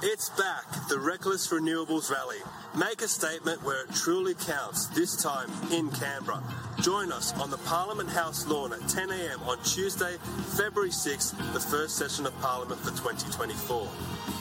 It's back, the Reckless Renewables Rally. Make a statement where it truly counts, this time in Canberra. Join us on the Parliament House lawn at 10am on Tuesday, February 6th, the first session of Parliament for 2024.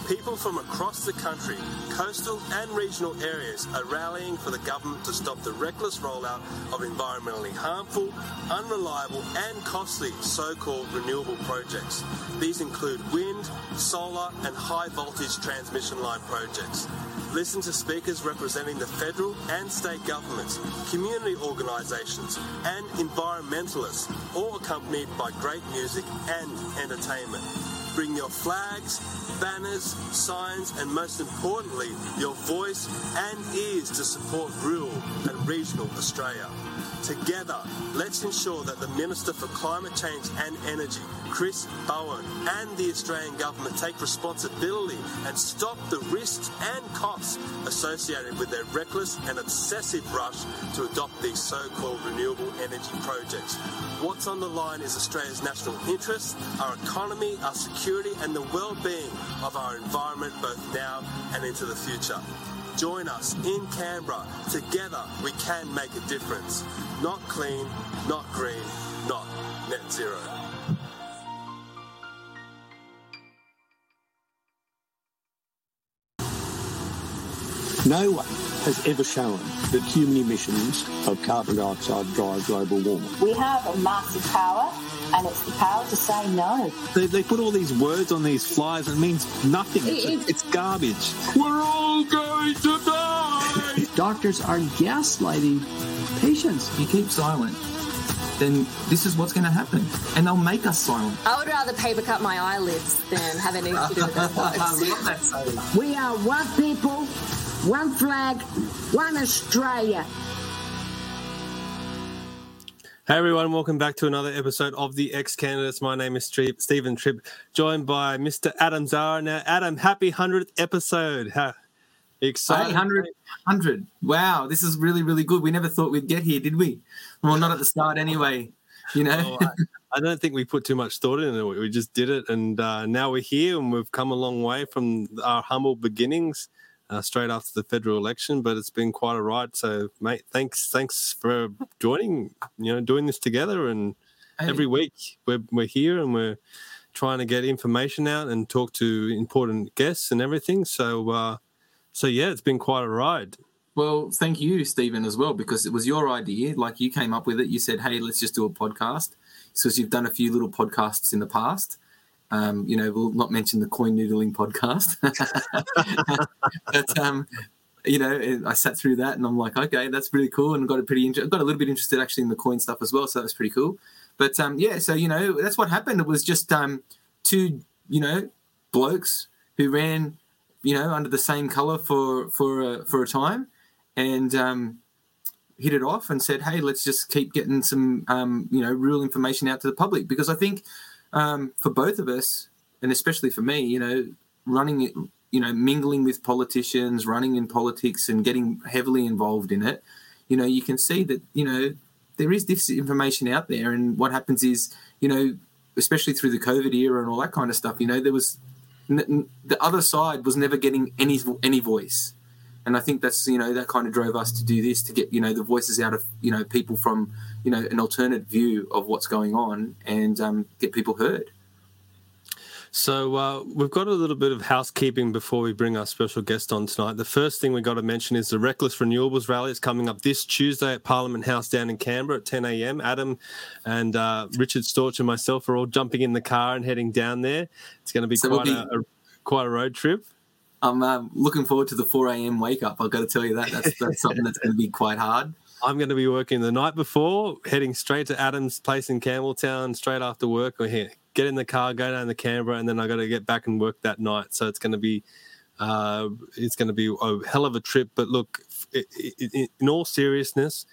People from across the country, coastal and regional areas are rallying for the government to stop the reckless rollout of environmentally harmful, unreliable and costly so-called renewable projects. These include wind, solar and high voltage transmission line projects. Listen to speakers representing the federal and state governments, community organisations and environmentalists, all accompanied by great music and entertainment. Bring your flags, banners, signs, and most importantly, your voice and ears to support rural and regional Australia. Together, let's ensure that the Minister for Climate Change and Energy, Chris Bowen, and the Australian Government take responsibility and stop the risks and costs associated with their reckless and obsessive rush to adopt these so-called renewable energy projects. What's on the line is Australia's national interests, our economy, our security, and the well-being of our environment both now and into the future. Join us in Canberra. Together we can make a difference. Not clean, not green, not net zero. No one has ever shown that human emissions of carbon dioxide drive global warming. We have a massive power, and it's the power to say no. They, they put all these words on these flyers and it means nothing. It's, It- it's garbage. We're all going to die! Doctors are gaslighting patients. you keep silent, then this is what's going to happen. And they'll make us silent. I would rather paper cut my eyelids than have anything to do with their I love that. We are one people, one flag, one Australia. Hey everyone, welcome back to another episode of the Ex Candidates. My name is Tri- Steven Tripp, joined by Mr. Adam Zahra. Now, Adam, happy hundredth episode! Ha, excited? 800, 100. Wow, this is really, really good. We never thought we'd get here, did we? Well, not at the start anyway. You know? Oh, I, I don't think we put too much thought into it. We just did it, and uh, now we're here, and we've come a long way from our humble beginnings. Uh, straight after the federal election, but it's been quite a ride. So, mate, thanks, thanks for joining. You know, doing this together, and every week we're we're here and we're trying to get information out and talk to important guests and everything. So, uh, so yeah, it's been quite a ride. Well, thank you, Steven, as well, because it was your idea. Like you came up with it. You said, hey, let's just do a podcast. Because you've done a few little podcasts in the past. Um, you know, we'll not mention the coin noodling podcast. but, um, you know, I sat through that and I'm like, okay, that's really cool. And got a pretty, inter- got a little bit interested actually in the coin stuff as well. So that was pretty cool. But um, yeah, so, you know, that's what happened. It was just um, two, you know, blokes who ran, you know, under the same color for, for, a, for a time and um, hit it off and said, "Hey, let's just keep getting some, um, you know, real information out to the public." Because I think um, for both of us, and especially for me, you know, running, you know, mingling with politicians, running in politics, and getting heavily involved in it, you know, you can see that you know there is this information out there, and what happens is, you know, especially through the COVID era and all that kind of stuff, you know, there was n- the other side was never getting any any voice. And I think that's you know that kind of drove us to do this to get you know the voices out of you know people from you know an alternate view of what's going on and um, get people heard. So uh, we've got a little bit of housekeeping before we bring our special guest on tonight. The first thing we've got to mention is the Reckless Renewables Rally. It's coming up this Tuesday at Parliament House down in Canberra at 10 a.m. Adam and uh, Richard Storch and myself are all jumping in the car and heading down there. It's going to be So we'll quite a, a quite a road trip. I'm um, looking forward to the 4 a.m. wake up. I've got to tell you that that's, that's something that's going to be quite hard. I'm going to be working the night before, heading straight to Adam's place in Campbelltown straight after work. We're here, get in the car, go down to Canberra, and then I got to get back and work that night. So it's going to be, uh, it's going to be a hell of a trip. But look, i i i in all seriousness,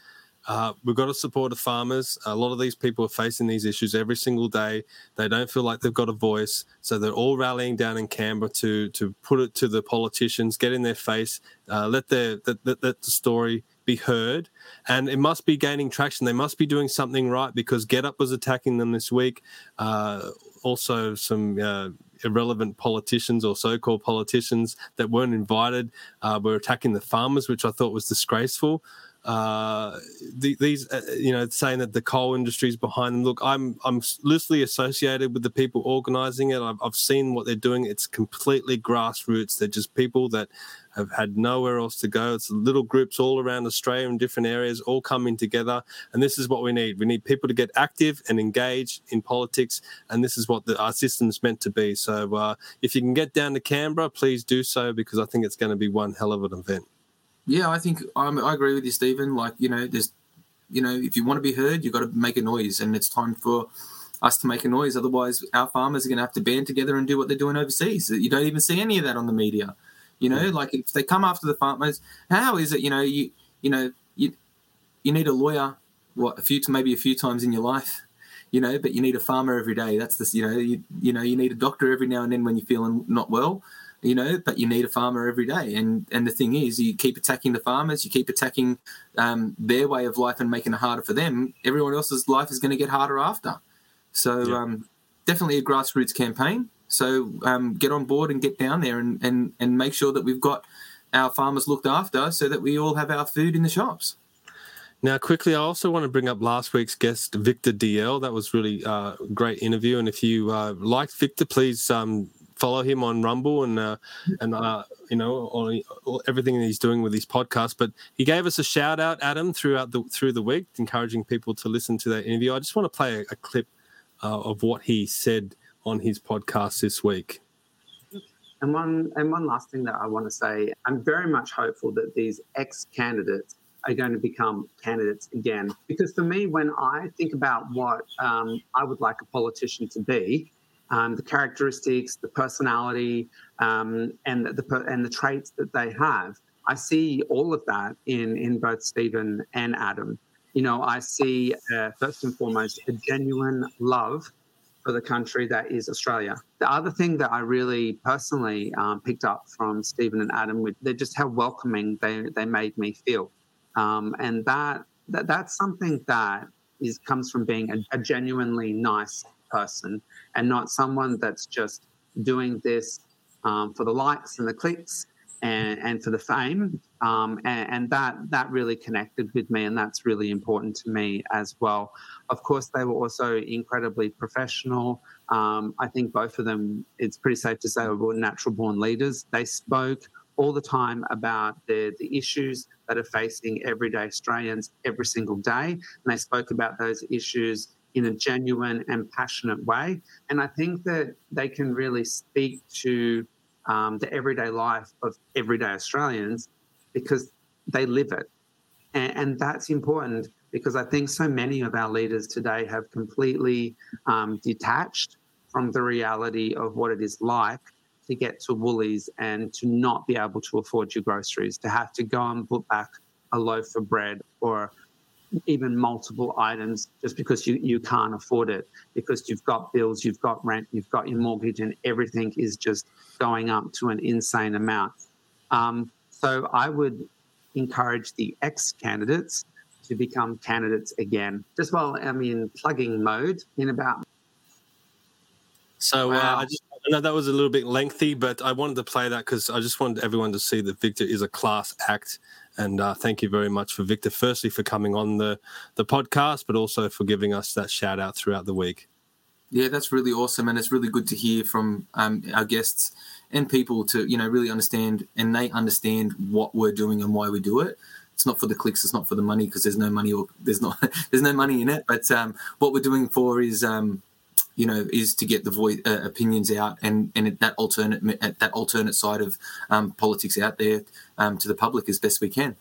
uh, we've got to support the farmers. A lot of these people are facing these issues every single day. They don't feel like they've got a voice, so they're all rallying down in Canberra to to put it to the politicians, get in their face, uh, let their let, let, let the story be heard, and it must be gaining traction. They must be doing something right because GetUp was attacking them this week. Uh, also, some uh, irrelevant politicians or so-called politicians that weren't invited uh, were attacking the farmers, which I thought was disgraceful. Uh, the, these, uh, you know, saying that the coal industry is behind them. Look, I'm I'm loosely associated with the people organising it. I've, I've seen what they're doing. It's completely grassroots. They're just people that have had nowhere else to go. It's little groups all around Australia in different areas, all coming together. And this is what we need. We need people to get active and engage in politics. And this is what the, our system's meant to be. So uh, if you can get down to Canberra, please do so because I think it's going to be one hell of an event. Yeah, I think I'm, I agree with you, Steven. Like, you know, there's, you know, if you want to be heard, you've got to make a noise. And it's time for us to make a noise. Otherwise, our farmers are going to have to band together and do what they're doing overseas. You don't even see any of that on the media. You know, like if they come after the farmers, how is it? You know, you you know you you need a lawyer what a few to maybe a few times in your life, you know, but you need a farmer every day. That's this, you know, you you know you need a doctor every now and then when you're feeling not well, you know, but you need a farmer every day. And and the thing is, you keep attacking the farmers, you keep attacking um, their way of life and making it harder for them. Everyone else's life is going to get harder after. So yeah. um, definitely a grassroots campaign. So um, get on board and get down there and, and, and make sure that we've got our farmers looked after so that we all have our food in the shops. Now, quickly, I also want to bring up last week's guest, Victor DL. That was really a uh, great interview. And if you uh, liked Victor, please um, follow him on Rumble and uh, and uh, you know on, on everything he's doing with his podcast. But he gave us a shout out, Adam, throughout the through the week, encouraging people to listen to that interview. I just want to play a, a clip uh, of what he said on his podcast this week. And one and one last thing that I want to say, I'm very much hopeful that these ex-candidates are going to become candidates again. Because for me, when I think about what um, I would like a politician to be, um, the characteristics, the personality, um, and the and the traits that they have, I see all of that in in both Steven and Adam. You know, I see uh, first and foremost a genuine love for the country that is Australia. The other thing that I really personally um, picked up from Steven and Adam, they're just how welcoming they, they made me feel. Um, and that, that that's something that is comes from being a, a genuinely nice person and not someone that's just doing this um, for the likes and the clicks and, and for the fame. Um, and, and, that that really connected with me, and that's really important to me as well. Of course, they were also incredibly professional. Um, I think both of them, it's pretty safe to say, were natural born leaders. They spoke all the time about the, the issues that are facing everyday Australians every single day. And they spoke about those issues in a genuine and passionate way. And I think that they can really speak to um, the everyday life of everyday Australians because they live it. And, and, that's important because I think so many of our leaders today have completely um, detached from the reality of what it is like to get to Woolies and to not be able to afford your groceries, to have to go and put back a loaf of bread or even multiple items just because you, you can't afford it because you've got bills, you've got rent, you've got your mortgage, and everything is just going up to an insane amount. Um, so I would encourage the ex candidates to become candidates again. Just while I'm in plugging mode in about. So uh, wow. uh, I just I know that was a little bit lengthy, but I wanted to play that because I just wanted everyone to see that Victor is a class act. And uh, thank you very much for Victor, firstly for coming on the the podcast, but also for giving us that shout out throughout the week. Yeah, that's really awesome, and it's really good to hear from um, our guests and people to you know really understand and they understand what we're doing and why we do it. It's not for the clicks, it's not for the money because there's no money or there's not there's no money in it. But um, what we're doing for is um, you know, is to get the voice uh, opinions out and and that alternate that alternate side of um, politics out there um, to the public as best we can.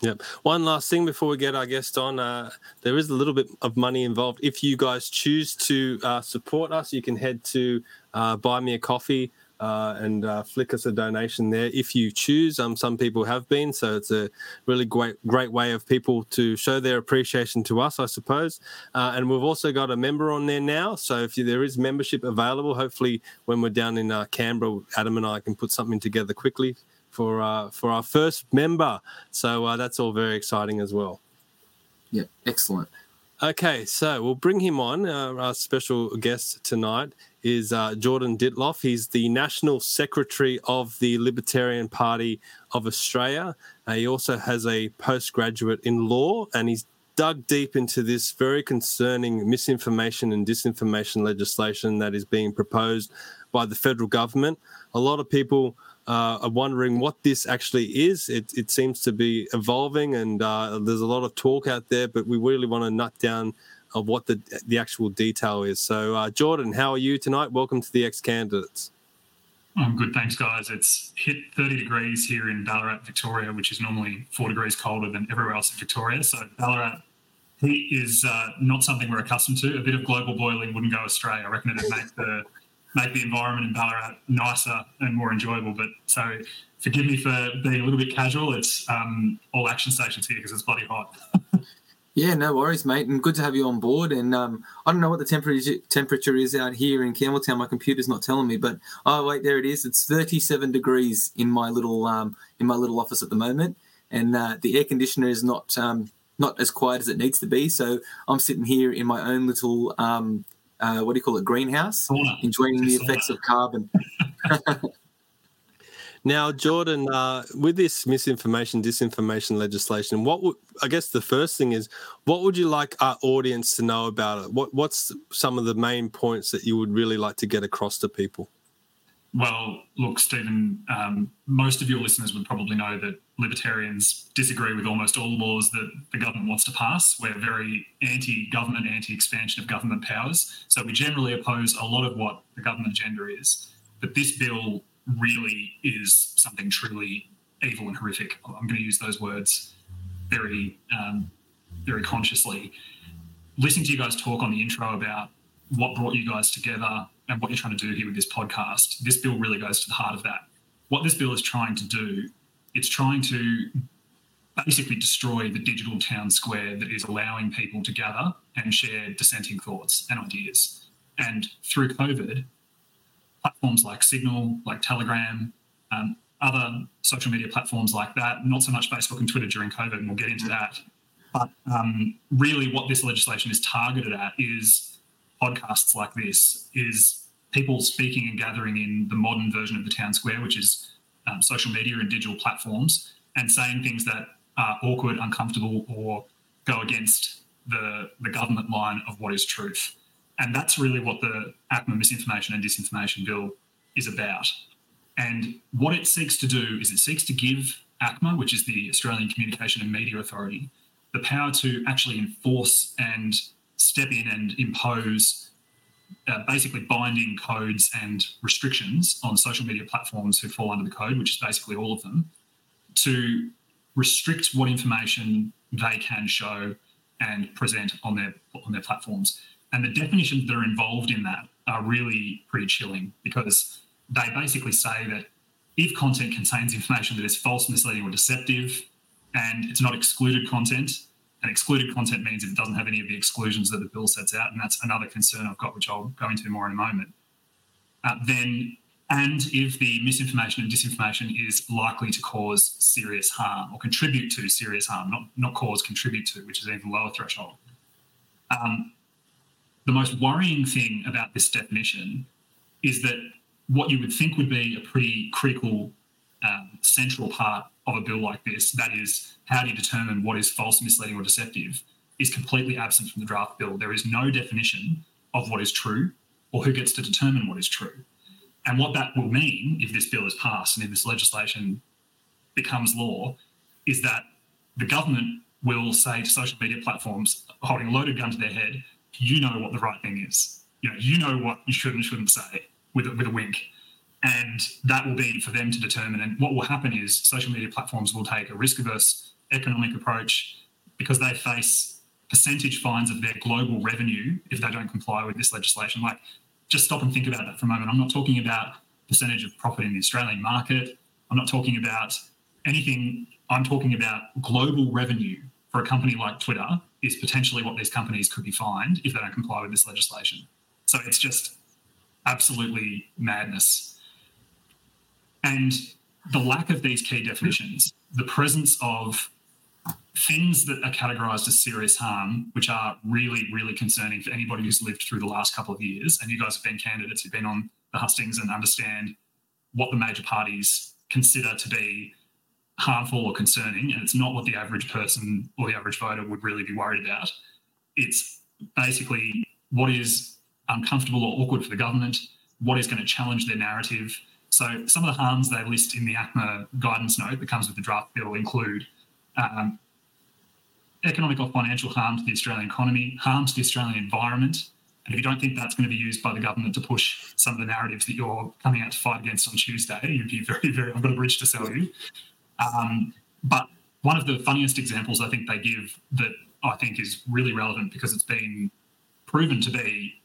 Yep. One last thing before we get our guest on, uh, there is a little bit of money involved. If you guys choose to uh, support us, you can head to uh, buy me a coffee uh, and uh, flick us a donation there if you choose. Um, some people have been, so it's a really great great way of people to show their appreciation to us, I suppose. Uh, and we've also got a member on there now, so if you, there is membership available, hopefully when we're down in uh, Canberra, Adam and I can put something together quickly for uh, for our first member. So uh, that's all very exciting as well. Yeah, excellent. Okay, so we'll bring him on. Uh, our special guest tonight is uh, Jordan Dittloff. He's the National Secretary of the Libertarian Party of Australia. Uh, he also has a postgraduate in law and he's dug deep into this very concerning misinformation and disinformation legislation that is being proposed by the federal government. A lot of people uh, are wondering what this actually is. It, it seems to be evolving, and uh, there's a lot of talk out there, but we really want to nut down of what the the actual detail is. So, uh, Jordan, how are you tonight? Welcome to the X Candidates. I'm good, thanks, guys. It's hit 30 degrees here in Ballarat, Victoria, which is normally four degrees colder than everywhere else in Victoria. So Ballarat heat is uh, not something we're accustomed to. A bit of global boiling wouldn't go astray. I reckon it'd make the make the environment in Ballarat nicer and more enjoyable. But so forgive me for being a little bit casual. It's um, all action stations here because it's bloody hot. yeah, no worries, mate, and good to have you on board. And um, I don't know what the temperature temperature is out here in Campbelltown. My computer's not telling me, but oh wait, there it is. It's 37 degrees in my little um, in my little office at the moment, and uh, the air conditioner is not um, not as quiet as it needs to be. So I'm sitting here in my own little um, uh, what do you call it, greenhouse, enjoying the effects of carbon. now, Jordan, uh, with this misinformation, disinformation legislation, what would I guess the first thing is, what would you like our audience to know about it? What What's some of the main points that you would really like to get across to people? Well, look, Steven, um, most of your listeners would probably know that libertarians disagree with almost all laws that the government wants to pass. We're very anti government, anti expansion of government powers. So we generally oppose a lot of what the government agenda is. But this bill really is something truly evil and horrific. I'm going to use those words very, um, very consciously. Listening to you guys talk on the intro about what brought you guys together and what you're trying to do here with this podcast, this bill really goes to the heart of that. What this bill is trying to do, it's trying to basically destroy the digital town square that is allowing people to gather and share dissenting thoughts and ideas. And through COVID, platforms like Signal, like Telegram, um, other social media platforms like that, not so much Facebook and Twitter during COVID, and we'll get into that. But um, really, what this legislation is targeted at is podcasts like this is people speaking and gathering in the modern version of the town square, which is um, social media and digital platforms, and saying things that are awkward, uncomfortable, or go against the, the government line of what is truth. And that's really what the ACMA misinformation and disinformation bill is about. And what it seeks to do is it seeks to give ACMA, which is the Australian Communication and Media Authority, the power to actually enforce and step in and impose uh, basically binding codes and restrictions on social media platforms who fall under the code, which is basically all of them, to restrict what information they can show and present on their on their platforms. And the definitions that are involved in that are really pretty chilling because they basically say that if content contains information that is false, misleading, or deceptive, and it's not excluded content, and excluded content means if it doesn't have any of the exclusions that the bill sets out, and that's another concern I've got, which I'll go into more in a moment. Uh, then, and if the misinformation and disinformation is likely to cause serious harm or contribute to serious harm, not not cause, contribute to, which is even lower threshold. Um, the most worrying thing about this definition is that what you would think would be a pretty critical um, central part of a bill like this, that is, how do you determine what is false, misleading, or deceptive, is completely absent from the draft bill. There is no definition of what is true or who gets to determine what is true. And what that will mean if this bill is passed and if this legislation becomes law is that the government will say to social media platforms holding a loaded gun to their head, you know what the right thing is. You know, you know what you should and shouldn't say with a, with a wink and that will be for them to determine. And what will happen is social media platforms will take a risk averse economic approach because they face percentage fines of their global revenue if they don't comply with this legislation. Like, just stop and think about that for a moment. I'm not talking about percentage of profit in the Australian market. I'm not talking about anything. I'm talking about global revenue for a company like Twitter is potentially what these companies could be fined if they don't comply with this legislation. So it's just absolutely madness. And the lack of these key definitions, the presence of things that are categorized as serious harm, which are really, really concerning for anybody who's lived through the last couple of years. And you guys have been candidates, who've been on the hustings and understand what the major parties consider to be harmful or concerning. And it's not what the average person or the average voter would really be worried about. It's basically what is uncomfortable or awkward for the government, what is going to challenge their narrative. So, some of the harms they list in the ACMA guidance note that comes with the draft bill include um, economic or financial harm to the Australian economy, harm to the Australian environment. And if you don't think that's going to be used by the government to push some of the narratives that you're coming out to fight against on Tuesday, you'd be very, very, I've got a bridge to sell you. Um, but one of the funniest examples I think they give that I think is really relevant because it's been proven to be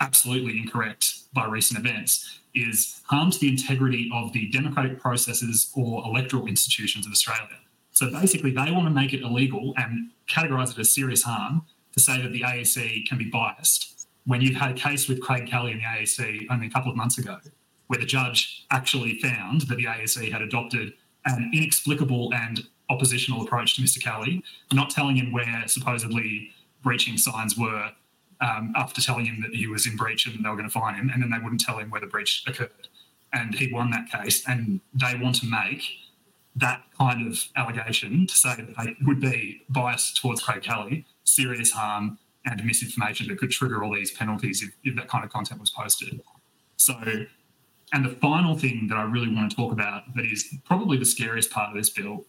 absolutely incorrect by recent events is harm to the integrity of the democratic processes or electoral institutions of Australia. So basically, they want to make it illegal and categorise it as serious harm to say that the AEC can be biased. When you've had a case with Craig Kelly and the AEC only a couple of months ago, where the judge actually found that the AEC had adopted an inexplicable and oppositional approach to Mr. Kelly, not telling him where supposedly breaching signs were um, after telling him that he was in breach and they were going to fine him, and then they wouldn't tell him where the breach occurred. And he won that case, and they want to make that kind of allegation to say that they would be biased towards Craig Kelly, serious harm and misinformation that could trigger all these penalties if, if that kind of content was posted. So, and the final thing that I really want to talk about that is probably the scariest part of this bill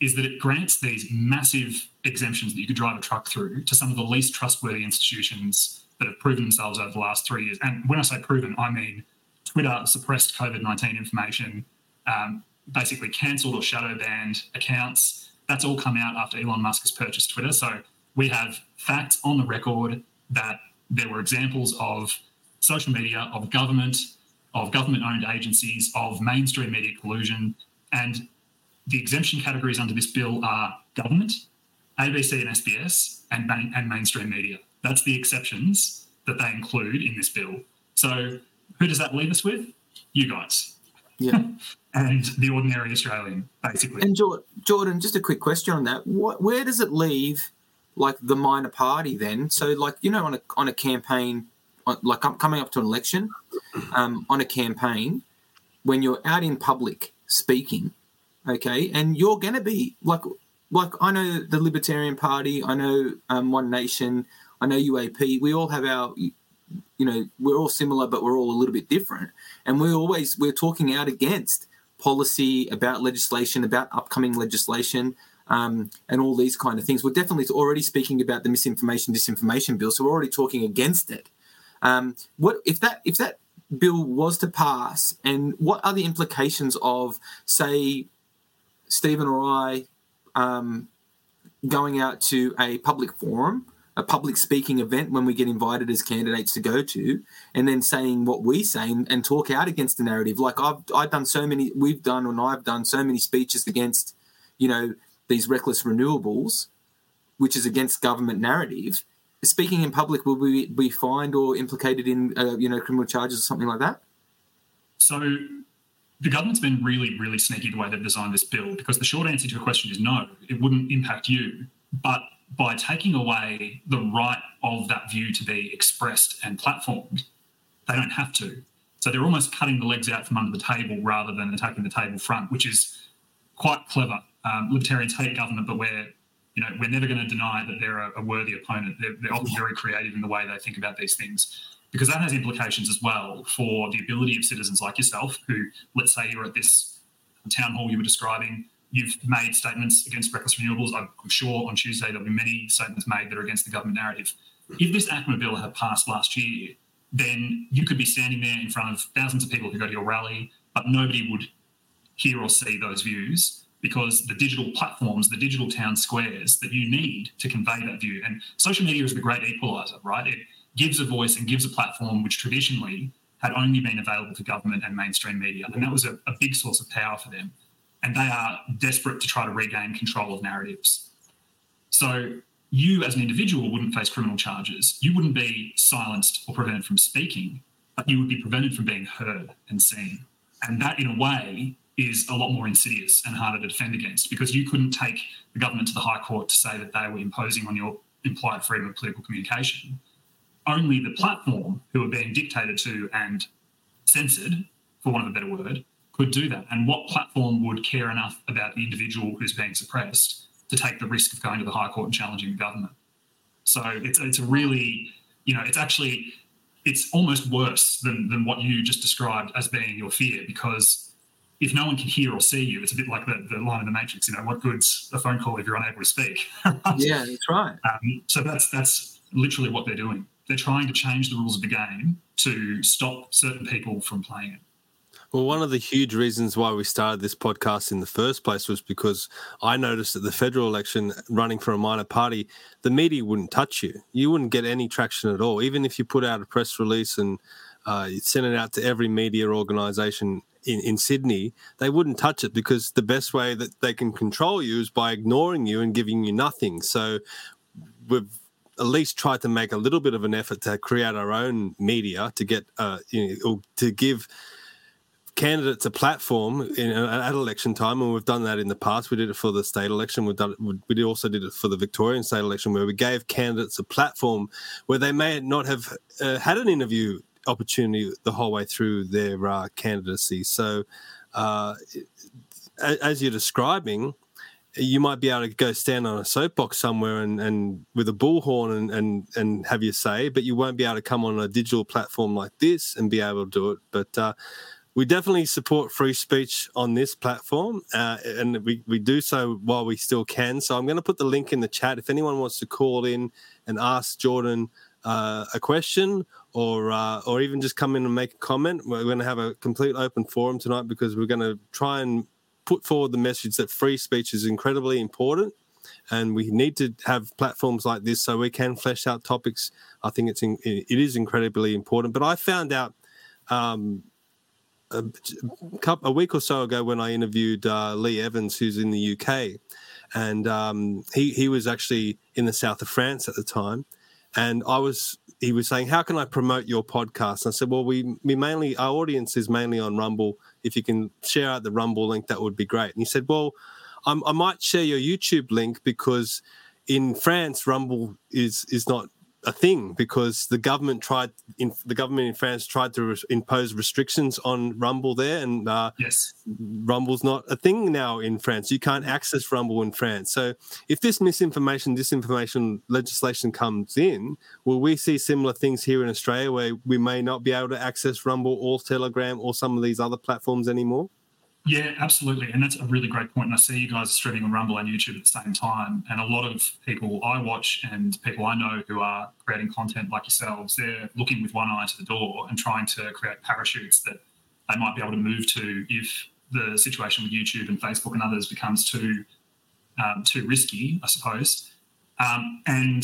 is that it grants these massive exemptions that you could drive a truck through to some of the least trustworthy institutions that have proven themselves over the last three years. And when I say proven, I mean Twitter suppressed COVID 19 information, um, basically cancelled or shadow banned accounts. That's all come out after Elon Musk has purchased Twitter. So we have facts on the record that there were examples of social media, of government, of government owned agencies, of mainstream media collusion. And the exemption categories under this bill are government, ABC and SBS, and, main, and mainstream media. That's the exceptions that they include in this bill. So who does that leave us with? You guys. Yeah. and the ordinary Australian, basically. And Jordan, just a quick question on that. What, where does it leave, like the minor party then? So, like you know, on a on a campaign, like I'm coming up to an election, um, on a campaign, when you're out in public speaking, okay, and you're going to be like, like I know the Libertarian Party, I know um, One Nation, I know UAP. We all have our you know we're all similar but we're all a little bit different and we're always we're talking out against policy about legislation about upcoming legislation um, and all these kind of things we're definitely already speaking about the misinformation disinformation bill so we're already talking against it um, what if that if that bill was to pass and what are the implications of say stephen or i um, going out to a public forum a public speaking event when we get invited as candidates to go to, and then saying what we say and, and talk out against the narrative. Like I've I've done so many, we've done, and I've done so many speeches against, you know, these reckless renewables, which is against government narrative. Speaking in public, will we be fined or implicated in, uh, you know, criminal charges or something like that? So the government's been really, really sneaky the way they've designed this bill because the short answer to your question is no, it wouldn't impact you. But by taking away the right of that view to be expressed and platformed, they don't have to. So they're almost cutting the legs out from under the table rather than attacking the table front, which is quite clever. Um, libertarians hate government, but we're you know we're never going to deny that they're a, a worthy opponent. They're, they're often very creative in the way they think about these things because that has implications as well for the ability of citizens like yourself, who let's say you're at this town hall you were describing You've made statements against reckless renewables. I'm, sure on Tuesday there'll be many statements made that are against the government narrative. If this ACMA bill had passed last year, then you could be standing there in front of thousands of people who go to your rally, but nobody would hear or see those views because the digital platforms, the digital town squares that you need to convey that view. And social media is the great equalizer, right? It gives a voice and gives a platform which traditionally had only been available to government and mainstream media. And that was a, a big source of power for them and they are desperate to try to regain control of narratives. So you as an individual wouldn't face criminal charges. You wouldn't be silenced or prevented from speaking, but you would be prevented from being heard and seen. And that, in a way, is a lot more insidious and harder to defend against because you couldn't take the government to the High Court to say that they were imposing on your implied freedom of political communication. Only the platform who are being dictated to and censored, for want of a better word, could do that. And what platform would care enough about the individual who's being suppressed to take the risk of going to the High Court and challenging the government? So it's it's a really, you know, it's actually it's almost worse than than what you just described as being your fear because if no one can hear or see you, it's a bit like the, the line in the Matrix. You know, what good's a phone call if you're unable to speak? yeah, that's right. Um, so that's that's literally what they're doing. They're trying to change the rules of the game to stop certain people from playing it. Well, one of the huge reasons why we started this podcast in the first place was because I noticed that the federal election, running for a minor party, the media wouldn't touch you. You wouldn't get any traction at all. Even if you put out a press release and uh, sent it out to every media organisation in, in Sydney, they wouldn't touch it because the best way that they can control you is by ignoring you and giving you nothing. So we've at least tried to make a little bit of an effort to create our own media to get, uh, you know, to give candidates a platform in, at election time, and we've done that in the past. We did it for the state election. We've done it, we also did it for the Victorian state election, where we gave candidates a platform where they may not have uh, had an interview opportunity the whole way through their uh, candidacy. So, uh, as you're describing, you might be able to go stand on a soapbox somewhere and, and with a bullhorn and, and, and have your say, but you won't be able to come on a digital platform like this and be able to do it. But uh, we definitely support free speech on this platform, uh, and we, we do so while we still can. So I'm going to put the link in the chat. If anyone wants to call in and ask Jordan uh, a question or uh, or even just come in and make a comment. We're going to have a complete open forum tonight because we're going to try and put forward the message that free speech is incredibly important, and we need to have platforms like this so we can flesh out topics. I think it's in, it is incredibly important. But I found out. Um, a, a week or so ago, when I interviewed uh, Lee Evans, who's in the UK, and um, he he was actually in the south of France at the time, and I was he was saying, "How can I promote your podcast?" And I said, "Well, we we mainly our audience is mainly on Rumble. If you can share out the Rumble link, that would be great." And he said, "Well, I'm, I might share your YouTube link because in France, Rumble is is not a thing because the government tried in the government in France tried to re- impose restrictions on Rumble there, and uh, yes, Rumble's not a thing now in France. You can't access Rumble in France. So if this misinformation, disinformation legislation comes in, will we see similar things here in Australia where we may not be able to access Rumble or Telegram or some of these other platforms anymore? Yeah, absolutely. And that's a really great point. And I see you guys streaming on Rumble and YouTube at the same time. And a lot of people I watch and people I know who are creating content like yourselves, they're looking with one eye to the door and trying to create parachutes that they might be able to move to if the situation with YouTube and Facebook and others becomes too um, too risky, I suppose. Um, and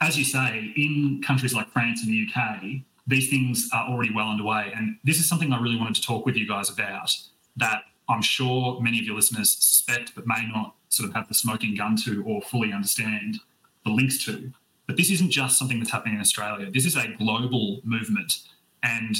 as you say, in countries like France and the UK, these things are already well underway. And this is something I really wanted to talk with you guys about that I'm sure many of your listeners suspect but may not sort of have the smoking gun to or fully understand the links to. But this isn't just something that's happening in Australia. This is a global movement. And,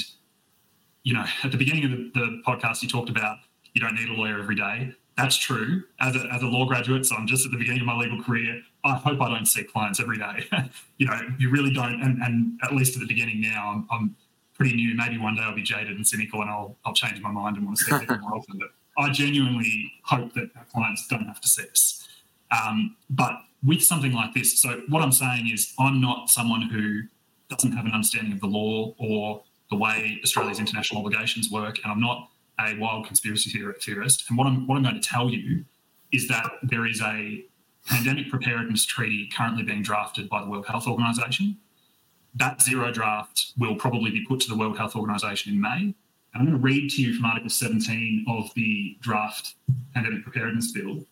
you know, at the beginning of the, the podcast, you talked about you don't need a lawyer every day. That's true. As a, as a law graduate, so I'm just at the beginning of my legal career, I hope I don't see clients every day. you know, you really don't. And, and, at least at the beginning now, I'm, I'm pretty new. Maybe one day I'll be jaded and cynical and I'll I'll change my mind and want to see people more often. But I genuinely hope that our clients don't have to see us. Um, but with something like this, so what I'm saying is I'm not someone who doesn't have an understanding of the law or the way Australia's international obligations work, and I'm not a wild conspiracy theorist. And what I'm what I'm going to tell you is that there is a pandemic preparedness treaty currently being drafted by the World Health Organization that zero draft will probably be put to the World Health Organization in May. And I'm going to read to you from Article 17 of the draft pandemic preparedness bill.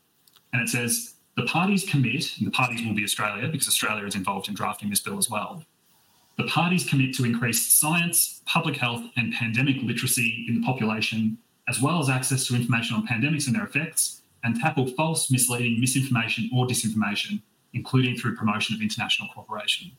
And it says the parties commit, and the parties will be Australia because Australia is involved in drafting this bill as well. The parties commit to increase science, public health, and pandemic literacy in the population, as well as access to information on pandemics and their effects, and tackle false, misleading, misinformation, or disinformation, including through promotion of international cooperation.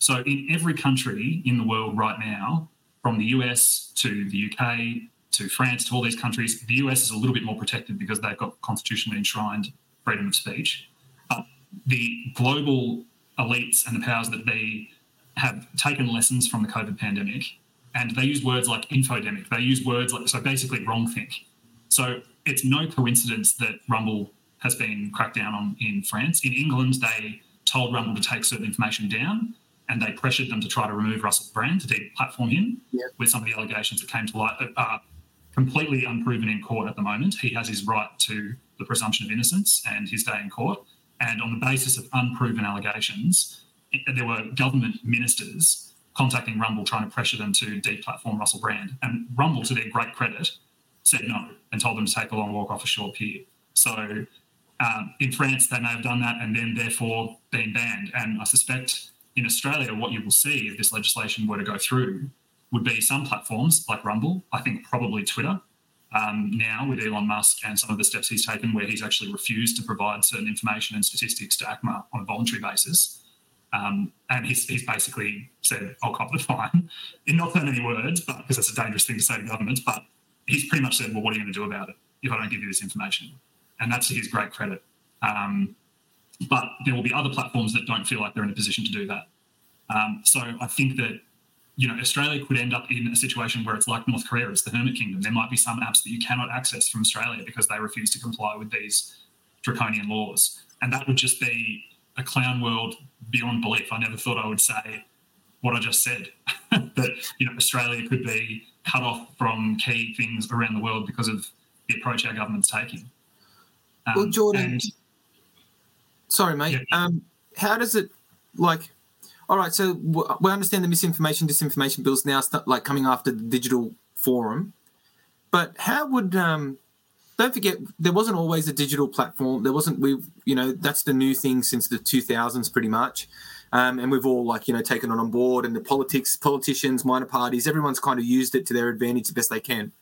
So, in every country in the world right now, from the US to the UK to France, to all these countries. The US is a little bit more protected because they've got constitutionally enshrined freedom of speech. But the global elites and the powers that be have taken lessons from the COVID pandemic and they use words like infodemic. They use words like, so basically wrongthink. So it's no coincidence that Rumble has been cracked down on in France. In England, they told Rumble to take certain information down and they pressured them to try to remove Russell Brand to deplatform him yeah. with some of the allegations that came to light that are completely unproven in court at the moment. He has his right to the presumption of innocence and his day in court. And on the basis of unproven allegations, there were government ministers contacting Rumble trying to pressure them to deplatform Russell Brand. And Rumble, to their great credit, said no and told them to take a long walk off a shore pier. So um, in France, they may have done that and then therefore been banned. And I suspect in Australia, what you will see if this legislation were to go through would be some platforms like Rumble, I think probably Twitter. Um, now, with Elon Musk and some of the steps he's taken, where he's actually refused to provide certain information and statistics to ACMA on a voluntary basis. Um, and he's, he's basically said, I'll cop the fine, in not so many words, but because that's a dangerous thing to say to government. But he's pretty much said, Well, what are you going to do about it if I don't give you this information? And that's his great credit. Um, but there will be other platforms that don't feel like they're in a position to do that. Um, so I think that you know Australia could end up in a situation where it's like North Korea, it's the hermit kingdom. There might be some apps that you cannot access from Australia because they refuse to comply with these draconian laws, and that would just be a clown world beyond belief. I never thought I would say what I just said that you know Australia could be cut off from key things around the world because of the approach our government's taking. Um, well, Jordan, and, sorry, mate. Yeah. Um, how does it like? All right, so we understand the misinformation, disinformation bills now, start, like coming after the digital forum. But how would um, don't forget there wasn't always a digital platform. There wasn't we you know that's the new thing since the 2000s pretty much. Um, and we've all like you know taken it on board and the politics politicians minor parties everyone's kind of used it to their advantage the best they can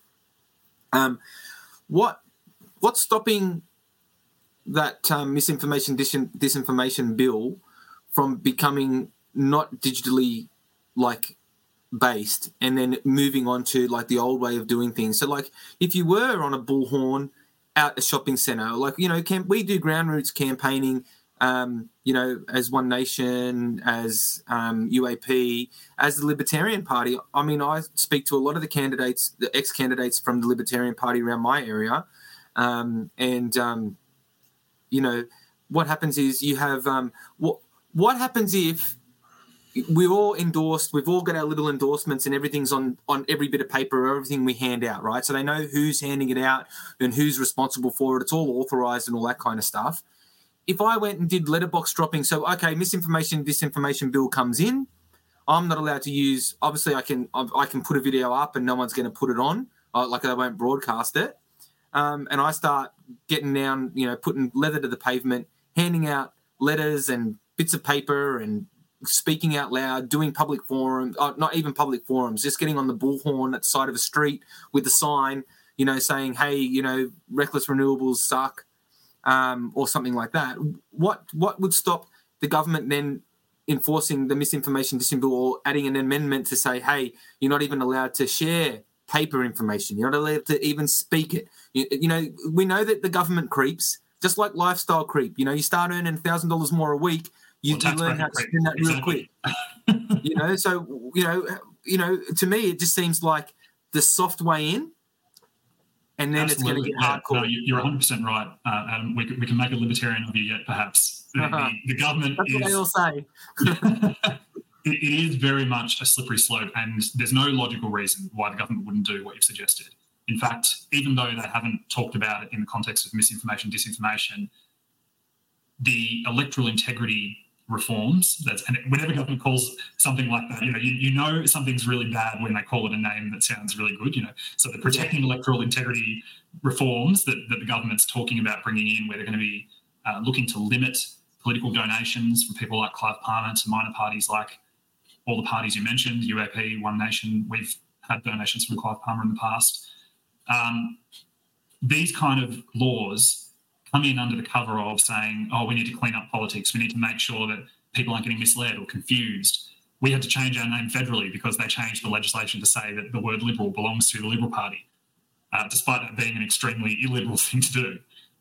um, what what's stopping that um, misinformation dis- disinformation bill from becoming not digitally like based and then moving on to like the old way of doing things so like if you were on a bullhorn out a shopping center like you know can we do ground roots campaigning um, you know, as One Nation, as um, UAP, as the Libertarian Party. I mean, I speak to a lot of the candidates, the ex candidates from the Libertarian Party around my area. Um, and, um, you know, what happens is you have um, what, what happens if we're all endorsed, we've all got our little endorsements and everything's on, on every bit of paper, everything we hand out, right? So they know who's handing it out and who's responsible for it. It's all authorized and all that kind of stuff if I went and did letterbox dropping, so okay, misinformation, disinformation bill comes in, I'm not allowed to use. Obviously, I can I can put a video up and no one's going to put it on, uh, like I won't broadcast it. Um, and I start getting down, you know, putting leather to the pavement, handing out letters and bits of paper and speaking out loud, doing public forums, uh, not even public forums, just getting on the bullhorn at the side of a street with a sign, you know, saying, hey, you know, reckless renewables suck um, or something like that. What what would stop the government then enforcing the misinformation disinformation or adding an amendment to say, hey, you're not even allowed to share paper information. You're not allowed to even speak it. You, you know, we know that the government creeps, just like lifestyle creep. You know, you start earning thousand dollars more a week, you, well, you learn how to spend that exactly. real quick. you know, so you know, you know, to me, it just seems like the soft way in and then Absolutely. it's going to get hardcore. No, you're 100 percent right, uh, Adam. We, we can make a libertarian of you yet, perhaps. The, uh-huh. the, the government That's is, what they all say. it, is very much a slippery slope, and there's no logical reason why the government wouldn't do what you've suggested. In fact, even though they haven't talked about it in the context of misinformation, disinformation, the electoral integrity reforms. That's and whenever government calls something like that, you know, you, you know something's really bad when they call it a name that sounds really good. You know, so the protecting electoral integrity reforms that, that the government's talking about bringing in, where they're going to be uh, looking to limit political donations from people like Clive Palmer to minor parties like all the parties you mentioned, UAP, One Nation. We've had donations from Clive Palmer in the past. Um, these kind of laws come in under the cover of saying, oh, we need to clean up politics. We need to make sure that people aren't getting misled or confused. We had to change our name federally because they changed the legislation to say that the word liberal belongs to the Liberal Party. uh, despite that being an extremely illiberal thing to do.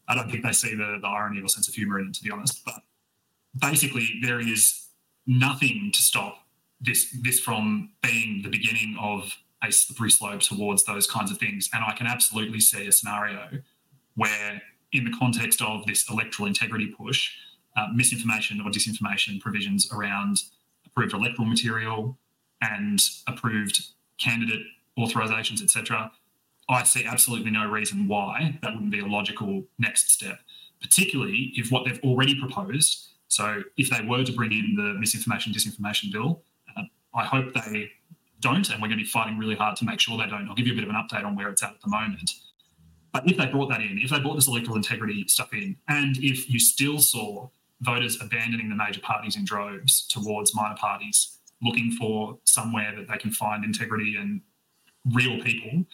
I don't think they see the, the irony or sense of humour in it, to be honest. But basically, there is nothing to stop this this from being the beginning of a slippery slope towards those kinds of things. And I can absolutely see a scenario where, in the context of this electoral integrity push, uh, misinformation or disinformation provisions around approved electoral material and approved candidate authorizations, etc. I see absolutely no reason why that wouldn't be a logical next step, particularly if what they've already proposed. So, if they were to bring in the misinformation disinformation bill, I hope they don't, and we're going to be fighting really hard to make sure they don't. I'll give you a bit of an update on where it's at at the moment. But if they brought that in, if they brought this electoral integrity stuff in, and if you still saw voters abandoning the major parties in droves towards minor parties, looking for somewhere that they can find integrity and real people,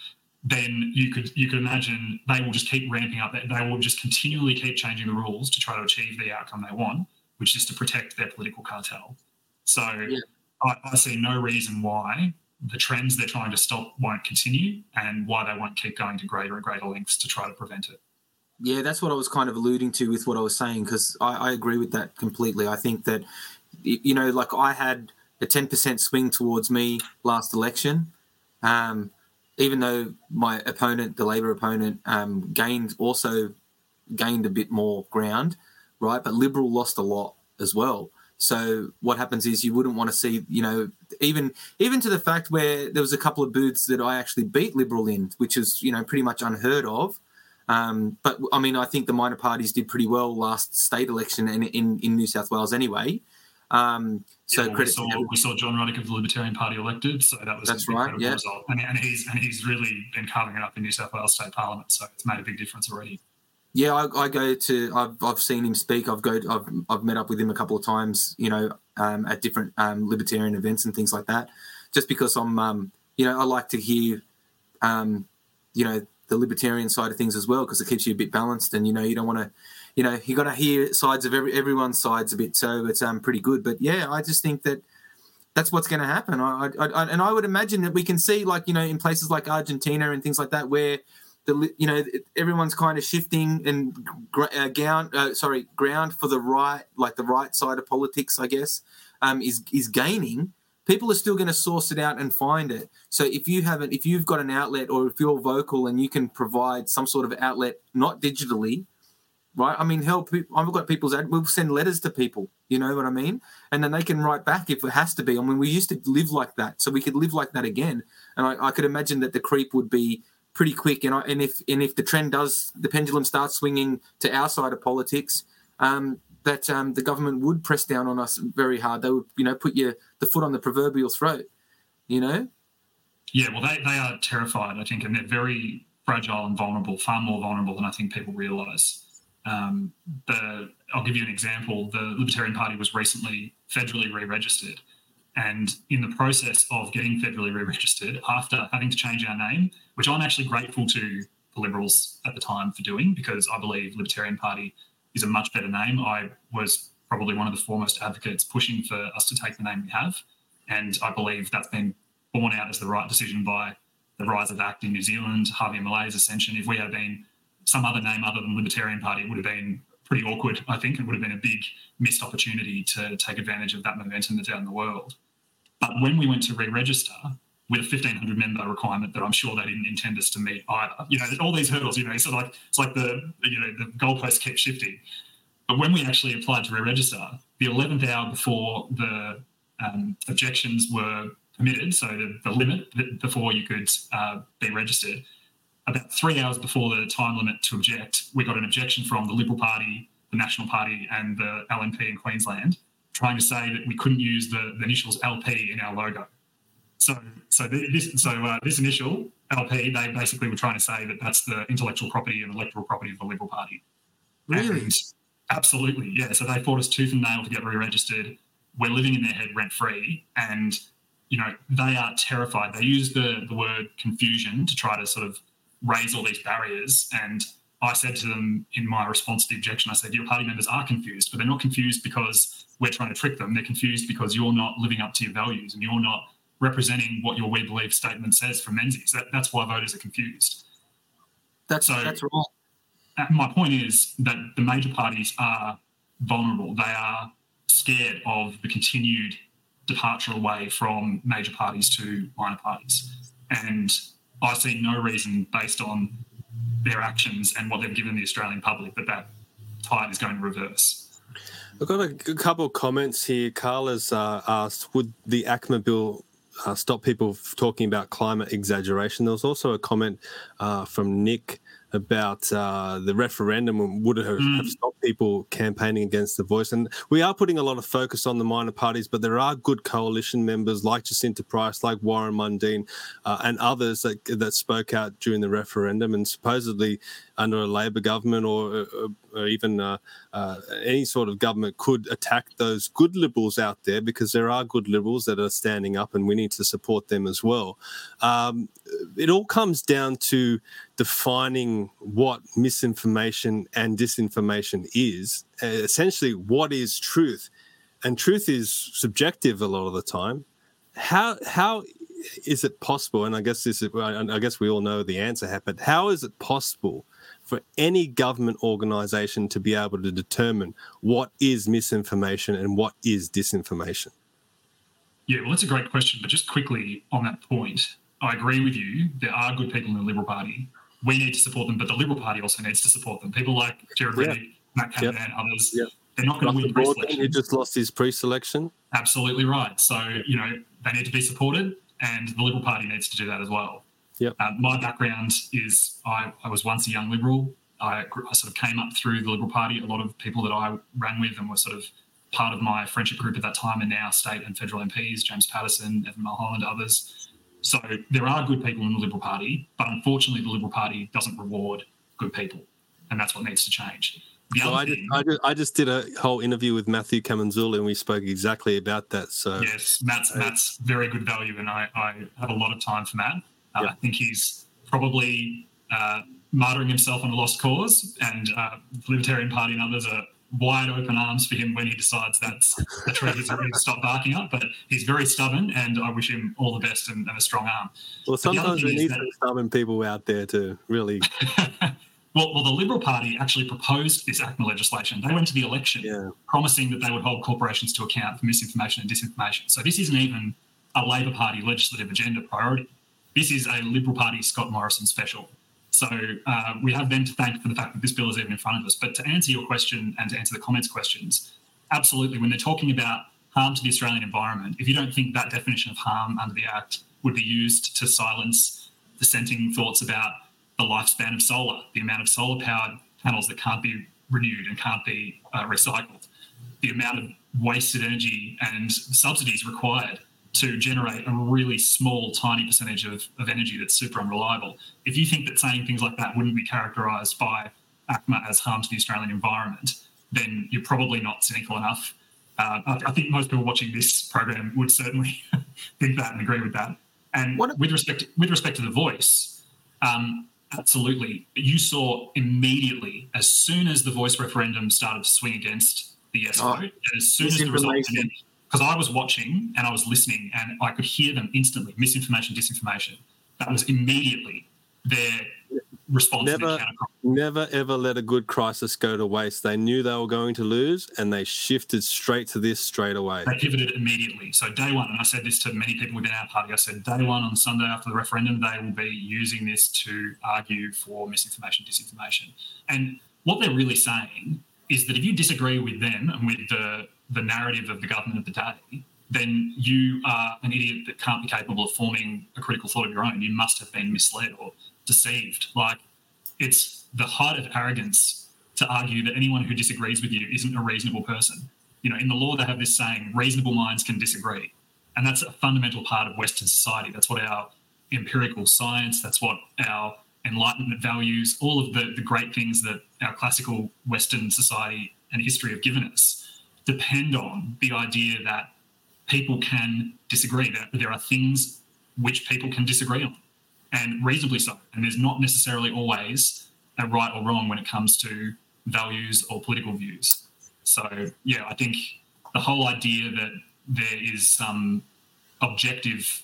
then you could you could imagine they will just keep ramping up. They will just continually keep changing the rules to try to achieve the outcome they want, which is to protect their political cartel. So yeah. I, I see no reason why the trends they're trying to stop won't continue and why they won't keep going to greater and greater lengths to try to prevent it. Yeah, that's what I was kind of alluding to with what I was saying because I, I, agree with that completely. I think that, you know, like I had a 10% swing towards me last election, um, even though my opponent, the Labor opponent, um, gained also gained a bit more ground, right? But Liberal lost a lot as well. So what happens is you wouldn't want to see, you know, even even to the fact where there was a couple of booths that I actually beat Liberal in, which is you know pretty much unheard of. Um, but I mean, I think the minor parties did pretty well last state election in in, in New South Wales anyway. Um, so yeah, well, we, saw, we saw John Ruddick of the Libertarian Party elected, so that was that's right. Yeah, result. And, and he's and he's really been carving it up in New South Wales State Parliament, so it's made a big difference already. Yeah, I, I, go to. I've, I've seen him speak. I've go. I've, I've met up with him a couple of times. You know, um, at different um, libertarian events and things like that. Just because I'm, um, you know, I like to hear, um, you know, the libertarian side of things as well because it keeps you a bit balanced. And you know, you don't want to, you know, you got to hear sides of every everyone's sides a bit. So it's um pretty good. But yeah, I just think that that's what's going to happen. I, I, I, and I would imagine that we can see, like you know, in places like Argentina and things like that, where the you know everyone's kind of shifting and uh, ground uh, sorry ground for the right like the right side of politics I guess um, is is gaining. People are still going to source it out and find it. So if you haven't if you've got an outlet or if you're vocal and you can provide some sort of outlet not digitally right? I mean help I've got people's ad we'll send letters to people you know what I mean? And then they can write back if it has to be. I mean we used to live like that so we could live like that again. And I, I could imagine that the creep would be pretty quick. And I, and if and if the trend does, the pendulum starts swinging to our side of politics, um, that um, the government would press down on us very hard. They would, you know, put your the foot on the proverbial throat. You know. Yeah, well, they, they are terrified, I think, and they're very fragile and vulnerable, far more vulnerable than I think people realise. Um, the I'll give you an example. The Libertarian Party was recently federally re-registered, and in the process of getting federally re-registered, after having to change our name, which I'm actually grateful to the Liberals at the time for doing, because I believe Libertarian Party is a much better name. I was probably one of the foremost advocates pushing for us to take the name we have, and I believe that's been borne out as the right decision by the rise of ACT in New Zealand, Javier Milei's ascension. If we had been some other name other than Libertarian Party, it would have been pretty awkward, I think, It would have been a big missed opportunity to take advantage of that momentum that's out in the world. But when we went to re-register with a 1500 member requirement that I'm sure they didn't intend us to meet either, you know, all these hurdles, you know, so like it's like the you know the goalposts kept shifting. But when we actually applied to re-register, the 11th hour before the um, objections were permitted, so the, the limit before you could uh, be registered, about three hours before the time limit to object, we got an objection from the Liberal Party, the National Party, and the LNP in Queensland trying to say that we couldn't use the, the initials LP in our logo. So, so this, so uh, this initial LP, they basically were trying to say that that's the intellectual property and electoral property of the Liberal Party. Really? And absolutely, yeah. So they fought us tooth and nail to get re-registered. We're living in their head rent free, and you know they are terrified. They use the the word confusion to try to sort of raise all these barriers and I said to them in my response to the objection, I said, Your party members are confused, but they're not confused because we're trying to trick them. They're confused because you're not living up to your values and you're not representing what your We Believe statement says for Menzies. That, that's why voters are confused. That's so that's right. uh, my point is that the major parties are vulnerable. They are scared of the continued departure away from major parties to minor parties. And I see no reason based on their actions and what they've given the Australian public that that tide is going to reverse. I've got a, couple of comments here. Carl has uh, asked, would the ACMA bill uh, stop people talking about climate exaggeration? There was also a comment uh, from Nick about uh, the referendum and would have, have stopped people campaigning against the voice. And we are putting a lot of focus on the minor parties, but there are good coalition members like Jacinta Price, like Warren Mundine, uh, and others that, that spoke out during the referendum. And supposedly, under a Labor government or, or, or even uh, uh, any sort of government could attack those good liberals out there because there are good liberals that are standing up and we need to support them as well. Um, it all comes down to defining what misinformation and disinformation is. Uh, essentially, what is truth? And truth is subjective a lot of the time. How how is it possible? And I guess this is, I guess we all know the answer but how is it possible for any government organization to be able to determine what is misinformation and what is disinformation? Yeah, well, that's a great question. But just quickly on that point, I agree with you. There are good people in the Liberal Party. We need to support them, but the Liberal Party also needs to support them. People like Gerard Yeah. Rennick, Matt Yep. Canavan, others, Yep. they're not going to win pre-selection. who just lost his pre-selection. Absolutely right. So, you know, they need to be supported, and the Liberal Party needs to do that as well. Yep. Uh, my background is I, I was once a young Liberal. I, I sort of came up through the Liberal Party. A lot of people that I ran with and were sort of part of my friendship group at that time are now state and federal MPs, James Paterson, Evan Mulholland, others. So there are good people in the Liberal Party, but unfortunately, the Liberal Party doesn't reward good people, and that's what needs to change. So I just, I, just, I just did a whole interview with Matthew Camenzuli and we spoke exactly about that. So Yes, Matt's Matt's very good value, and I, I have a lot of time for Matt. Uh, I think he's probably uh, martyring himself on a lost cause, and uh, the Libertarian Party and others are wide open arms for him when he decides that's the tree he's ready to stop barking up. But he's very stubborn, and I wish him all the best and, and a strong arm. well, But the other sometimes we need that- some stubborn people out there to really. Well, well, the Liberal Party actually proposed this ACMA legislation. They went to the election promising that they would hold corporations to account for misinformation and disinformation. So this isn't even a Labor Party legislative agenda priority. This is a Liberal Party Scott Morrison special. So uh, we have them to thank for the fact that this bill is even in front of us. But to answer your question and to answer the comments questions, absolutely, when they're talking about harm to the Australian environment, if you don't think that definition of harm under the Act would be used to silence dissenting thoughts about the lifespan of solar, the amount of solar powered panels that can't be renewed and can't be uh, recycled, the amount of wasted energy and subsidies required to generate a really small, tiny percentage of, of energy that's super unreliable. If you think that saying things like that wouldn't be characterised by ACMA as harm to the Australian environment, then you're probably not cynical enough. Uh, I, I think most people watching this program would certainly think that and agree with that. And with respect with respect to the voice, um, absolutely, you saw immediately as soon as the voice referendum started to swing against the yes Oh, vote, and as soon as the result came in, because I was watching and I was listening and I could hear them instantly misinformation, disinformation. That was immediately their response Never, never, ever let a good crisis go to waste. They knew they were going to lose, and they shifted straight to this straight away. They pivoted immediately. So day one, and I said this to many people within our party. I said day one on Sunday after the referendum, they will be using this to argue for misinformation, disinformation. And what they're really saying is that if you disagree with them and with the the narrative of the government of the day, then you are an idiot that can't be capable of forming a critical thought of your own. You must have been misled or deceived. Like it's the height of arrogance to argue that anyone who disagrees with you isn't a reasonable person. You know, in the law, they have this saying, reasonable minds can disagree. And that's a fundamental part of Western society. That's what our empirical science, that's what our enlightenment values, all of the, the great things that our classical Western society and history have given us depend on the idea that people can disagree, that there are things which people can disagree on, and reasonably so. And there's not necessarily always a right or wrong when it comes to values or political views. So, yeah, I think the whole idea that there is some objective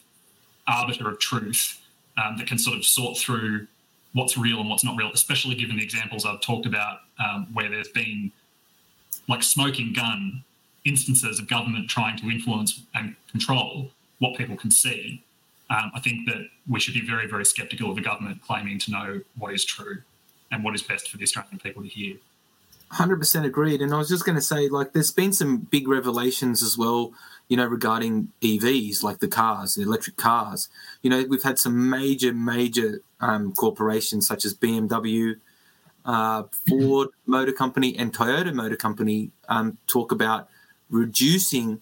arbiter of truth um, that can sort of sort through what's real and what's not real, especially given the examples I've talked about um, where there's been like smoking gun instances of government trying to influence and control what people can see. Um, I think that we should be very, very skeptical of the government claiming to know what is true and what is best for the Australian people to hear. 100% agreed. And I was just going to say, like, there's been some big revelations as well, you know, regarding EVs, like the cars, the electric cars. You know, we've had some major, major um, corporations such as BMW, uh, Ford Motor Company, and Toyota Motor Company um, talk about reducing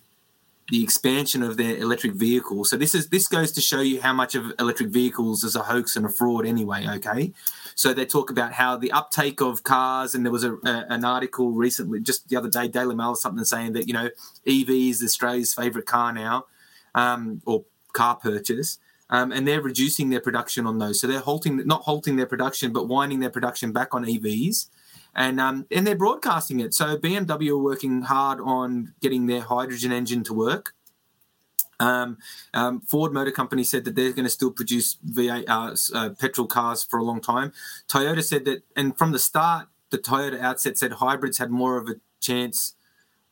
the expansion of their electric vehicles. So this is this goes to show you how much of electric vehicles is a hoax and a fraud anyway. Okay, so they talk about how the uptake of cars, and there was a, a, an article recently, just the other day, Daily Mail or something saying that you know EV is Australia's favourite car now, um, or car purchase. Um, and they're reducing their production on those. So they're halting, not halting their production, but winding their production back on EVs and um, and they're broadcasting it. So BMW are working hard on getting their hydrogen engine to work. Um, um, Ford Motor Company said that they're going to still produce V8 uh, uh, petrol cars for a long time. Toyota said that, and from the start, the Toyota outset said hybrids had more of a chance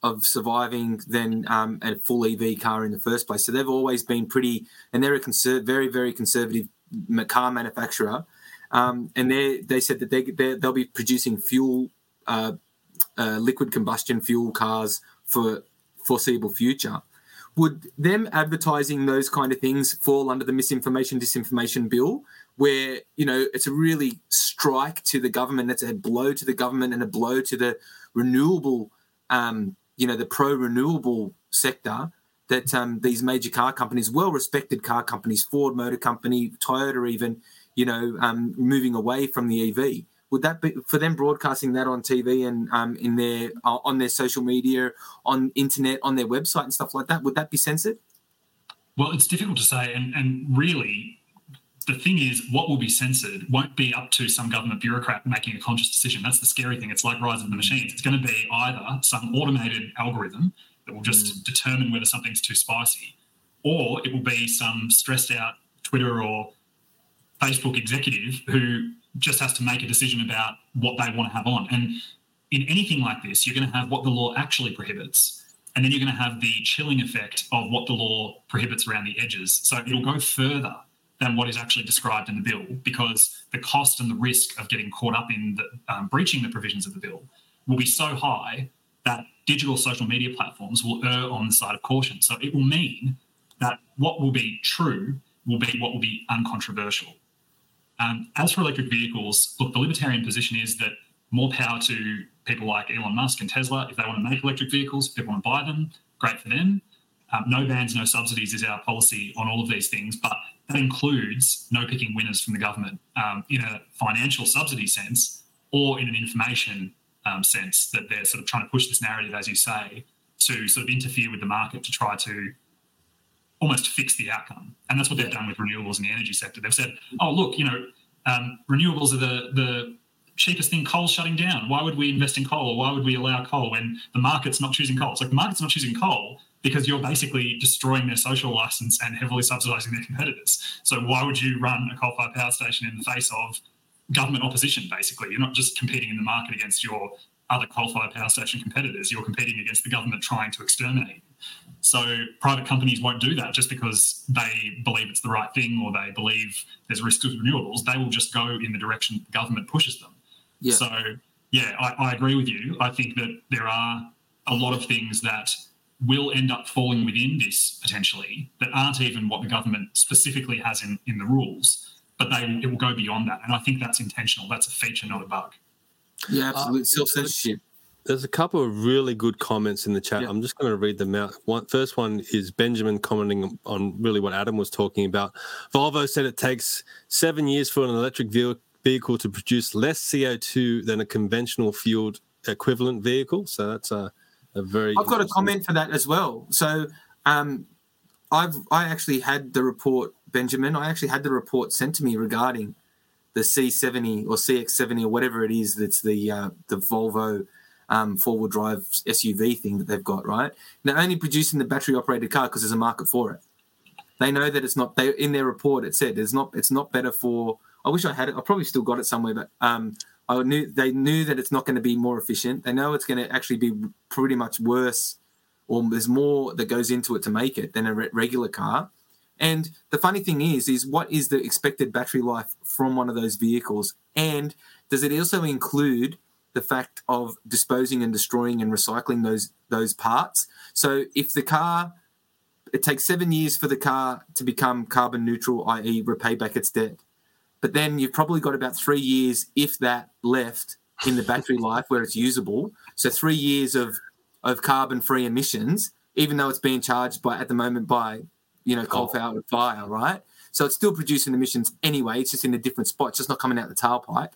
of surviving than um, a full EV car in the first place. So they've always been pretty, and they're a conser- very, very conservative car manufacturer. Um, and they they said that they they'll be producing fuel, uh, uh, liquid combustion fuel cars for foreseeable future. Would them advertising those kind of things fall under the misinformation disinformation bill, where you know it's a really strike to the government, it's a blow to the government and a blow to the renewable, um, you know, the pro renewable sector that um, these major car companies, well respected car companies, Ford Motor Company, Toyota, even you know, um, moving away from the EV. Would that be for them broadcasting that on TV and um, in their uh, on their social media, on internet, on their website and stuff like that? Would that be censored? Well, it's difficult to say, and and really, the thing is, what will be censored won't be up to some government bureaucrat making a conscious decision. That's the scary thing. It's like Rise of the Machines. It's going to be either some automated algorithm that will just mm. determine whether something's too spicy, or it will be some stressed out Twitter or Facebook executive who just has to make a decision about what they want to have on. And in anything like this, you're going to have what the law actually prohibits. And then you're going to have the chilling effect of what the law prohibits around the edges. So it'll go further than what is actually described in the bill because the cost and the risk of getting caught up in the, um, breaching the provisions of the bill will be so high that digital social media platforms will err on the side of caution. So it will mean that what will be true will be what will be uncontroversial. Um, as for electric vehicles, look, the libertarian position is that more power to people like Elon Musk and Tesla. If they want to make electric vehicles, if they want to buy them, great for them. Um, no bans, no subsidies is our policy on all of these things, but that includes no picking winners from the government um, in a financial subsidy sense or in an information um, sense that they're sort of trying to push this narrative, as you say, to sort of interfere with the market to try to almost fix the outcome. And that's what they've done with renewables in the energy sector. They've said, oh, look, you know, um, renewables are the, the cheapest thing, coal's shutting down. Why would we invest in coal or why would we allow coal when the market's not choosing coal? It's like the market's not choosing coal because you're basically destroying their social license and heavily subsidizing their competitors. So why would you run a coal-fired power station in the face of government opposition, basically? You're not just competing in the market against your other coal-fired power station competitors. You're competing against the government trying to exterminate so private companies won't do that just because they believe it's the right thing or they believe there's risks with renewables. They will just go in the direction the government pushes them. Yeah. So yeah, I, I agree with you. I think that there are a lot of things that will end up falling within this potentially that aren't even what the government specifically has in, in the rules, but they it will go beyond that. And I think that's intentional. That's a feature, not a bug. Yeah, absolutely. Uh, Self censorship. There's a couple of really good comments in the chat. Yeah. I'm just going to read them out. One, first one is Benjamin commenting on really what Adam was talking about. Volvo said it takes seven years for an electric vehicle to produce less CO2 than a conventional fueled equivalent vehicle. So that's a, a very. I've got a comment for that as well. So um, I've I actually had the report, Benjamin. I actually had the report sent to me regarding the C70 or CX70 or whatever it is. That's the uh, the Volvo um, four-wheel drive SUV thing that they've got, right? They're only producing the battery-operated car because there's a market for it. They know that it's not. They in their report it said it's not. It's not better for I wish I had it. I probably still got it somewhere, but um, I knew they knew that it's not going to be more efficient. They know it's going to actually be pretty much worse, or there's more that goes into it to make it than a re- regular car. And the funny thing is, is what is the expected battery life from one of those vehicles, and does it also include the fact of disposing and destroying and recycling those those parts? So if the car it takes seven years for the car to become carbon neutral, i.e., repay back its debt. But then you've probably got about three years, if that, left in the battery life where it's usable. So three years of of carbon free emissions, even though it's being charged by at the moment by you know coal fired fire, right? So it's still producing emissions anyway. It's just in a different spot, it's just not coming out the tailpipe.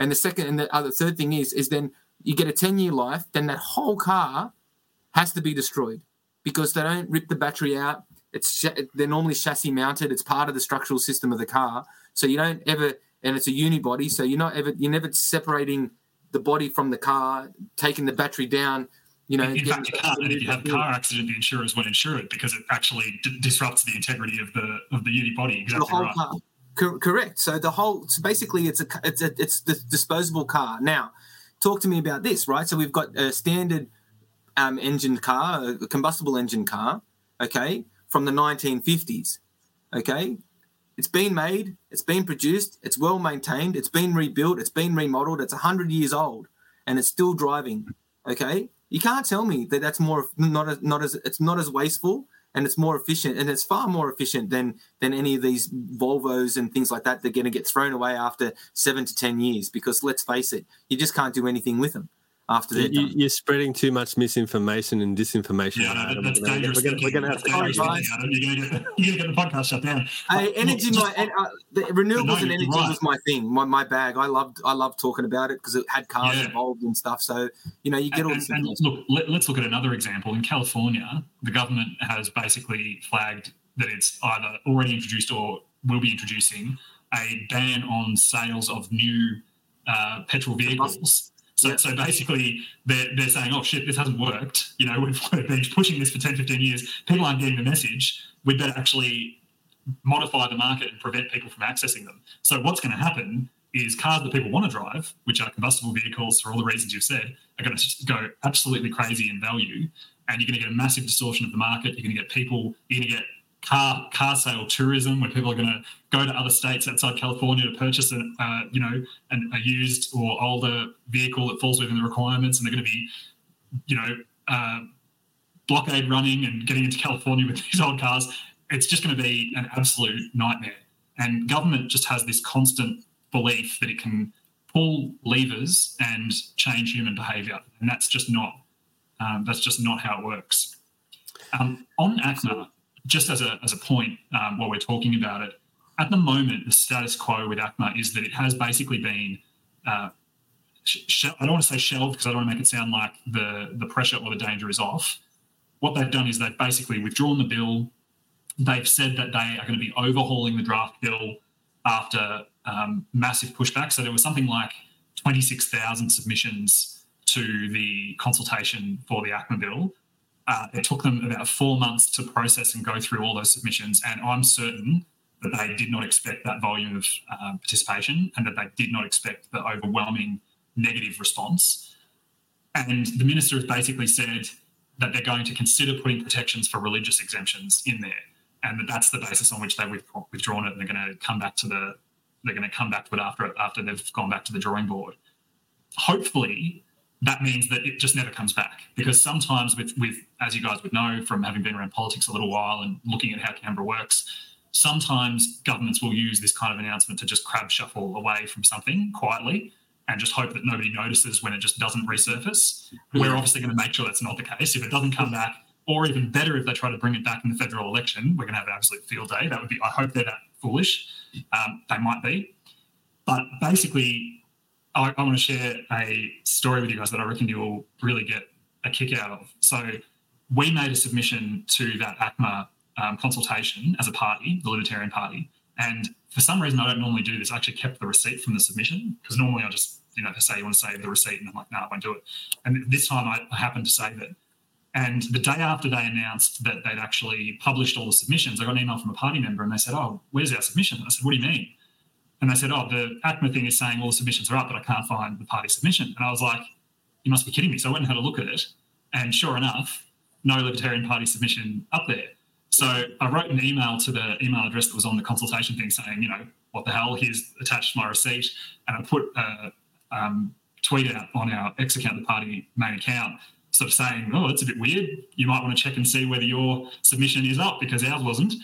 And the second and the other third thing is is then you get a 10 year life, then that whole car has to be destroyed because they don't rip the battery out. It's they're normally chassis mounted. It's part of the structural system of the car, so you don't ever. And it's a unibody, so you're not ever you're never separating the body from the car, taking the battery down. You know, in, fact, you can't. And if you have a car accident, the insurers won't insure it because it actually d- disrupts the integrity of the of the unibody. Exactly the whole right. car. Co- correct. So the whole, so basically, it's a it's a it's the disposable car. Now, talk to me about this, right? So we've got a standard um, engine car, a combustible engine car, okay, from the 1950s, okay. It's been made, it's been produced, it's well maintained, it's been rebuilt, it's been remodeled, it's 100 years old, and it's still driving, okay. You can't tell me that that's more not as not as it's not as wasteful and it's more efficient and it's far more efficient than than any of these Volvos and things like that. They're going to get thrown away after seven to ten years because let's face it, you just can't do anything with them after they're you, done. You're spreading too much misinformation and disinformation. Yeah, no, that's We're gonna- dangerous. we're gonna- we're gonna have to Dangerous close. thinking, You're going to get you're gonna get the podcast shut down. Hey, But energy, look, my just- and, uh, the renewables no, and energy right. was my thing, my, my bag. I loved I loved talking about it because it had cars Yeah. involved and stuff. So you know, you get all this. and information. look, let, let's look at another example. In California, the government has basically flagged that it's either already introduced or will be introducing a ban on sales of new uh, petrol vehicles. So, so basically, they're, they're saying, oh shit, this hasn't worked. You know, we've, we've been pushing this for 10, 15 years. People aren't getting the message. We'd better actually modify the market and prevent people from accessing them. So what's going to happen is cars that people want to drive, which are combustible vehicles for all the reasons you've said, are going to go absolutely crazy in value, and you're going to get a massive distortion of the market. You're going to get people, you're going to get car car sale tourism, where people are going to go to other states outside California to purchase an, uh, you know, an, a used or older vehicle that falls within the requirements, and they're going to be, you know, uh, blockade running and getting into California with these old cars. It's just going to be an absolute nightmare. And government just has this constant belief that it can pull levers and change human behaviour, and that's just not um, that's just not how it works. Um, on ACMA, just as a as a point um, while we're talking about it, at the moment the status quo with ACMA is that it has basically been uh, sh- I don't want to say shelved because I don't want to make it sound like the the pressure or the danger is off. What they've done is they've basically withdrawn the bill. They've said that they are going to be overhauling the draft bill after um, massive pushback. So there was something like 26,000 submissions to the consultation for the ACMA bill. Uh, it took them about four months to process and go through all those submissions. And I'm certain that they did not expect that volume of um, participation and that they did not expect the overwhelming negative response. And the minister has basically said that they're going to consider putting protections for religious exemptions in there, and that that's the basis on which they've with- withdrawn it, and they're going to come back to the they're going to come back to it after after they've gone back to the drawing board. Hopefully, that means that it just never comes back because sometimes with with as you guys would know from having been around politics a little while and looking at how Canberra works, sometimes governments will use this kind of announcement to just crab shuffle away from something quietly and just hope that nobody notices when it just doesn't resurface. We're obviously going to make sure that's not the case. If it doesn't come back, or even better, if they try to bring it back in the federal election, we're going to have an absolute field day. That would be, I hope they're that foolish. Um, they might be. But basically, I, I want to share a story with you guys that I reckon you'll really get a kick out of. So, we made a submission to that ACMA um, consultation as a party, the Libertarian Party. And for some reason, I don't normally do this. I actually kept the receipt from the submission because normally I just, you know, they say you want to save the receipt, and I'm like, no, I won't do it. And this time I, I happened to save it. And the day after they announced that they'd actually published all the submissions, I got an email from a party member and they said, Oh, where's our submission? And I said, What do you mean? And they said, oh, the ACMA thing is saying all the submissions are up, but I can't find the party submission. And I was like, you must be kidding me. So I went and had a look at it. And sure enough, no Libertarian Party submission up there. So I wrote an email to the email address that was on the consultation thing saying, you know, what the hell, here's attached my receipt. And I put a um, tweet out on our X account, the party main account, sort of saying, oh, that's a bit weird. You might want to check and see whether your submission is up because ours wasn't.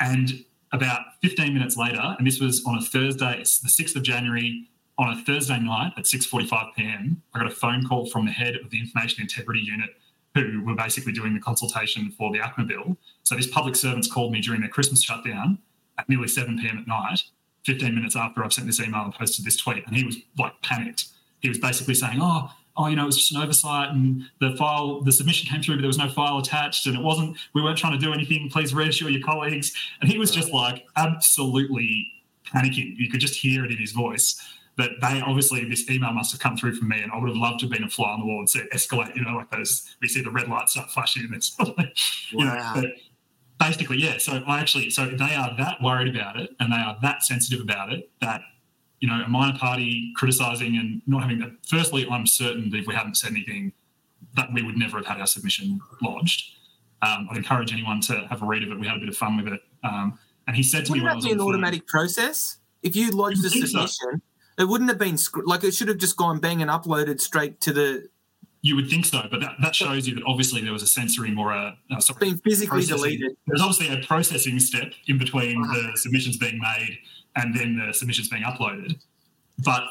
And about 15 minutes later, and this was on a Thursday, the 6th of January, on a Thursday night at 6:45 p.m., I got a phone call from the head of the Information Integrity Unit, who were basically doing the consultation for the ACMA bill. So these public servants called me during their Christmas shutdown at nearly 7 p.m. at night, 15 minutes after I've sent this email and posted this tweet, and he was like panicked. He was basically saying, "Oh, oh, you know, it was just an oversight and the file, the submission came through, but there was no file attached and it wasn't, we weren't trying to do anything. Please reassure your colleagues. And he was just like absolutely panicking. You could just hear it in his voice. That they obviously this email must have come through from me, and I would have loved to have been a fly on the wall and said escalate. You know, like those we see the red lights start flashing, and it's you Wow. know. But basically, yeah. So I actually, so they are that worried about it, and they are that sensitive about it that you know, a minor party criticizing and not having that. Firstly, I'm certain that if we hadn't said anything, that we would never have had our submission lodged. Um, I'd encourage anyone to have a read of it. We had a bit of fun with it. Um, and he said to me Wouldn't that be an the phone- automatic process? If you lodged a You'd so. submission, it wouldn't have been like it should have just gone bang and uploaded straight to the. You would think so, but that, that shows you that obviously there was a censoring or a uh, sorry, Been physically processing. deleted. There's obviously a processing step in between the submissions being made and then the submissions being uploaded. But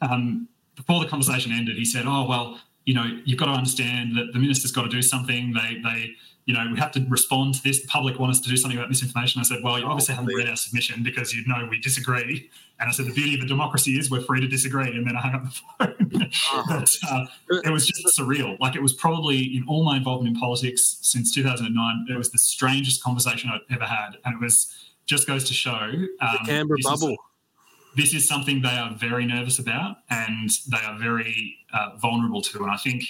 um, before the conversation ended, he said, "Oh well, you know, you've got to understand that the minister's got to do something. They, they, you know, we have to respond to this. The public want us to do something about misinformation." I said, "Well, you obviously haven't read our submission because you know we disagree." And I said, "The beauty of a democracy is we're free to disagree." And then I hung up the phone. but, uh, it was just surreal. Like it was probably in all my involvement in politics since 2009. It was the strangest conversation I've ever had, and it was just goes to show um, the Canberra this is- bubble. this is something they are very nervous about and they are very uh, vulnerable to. And I think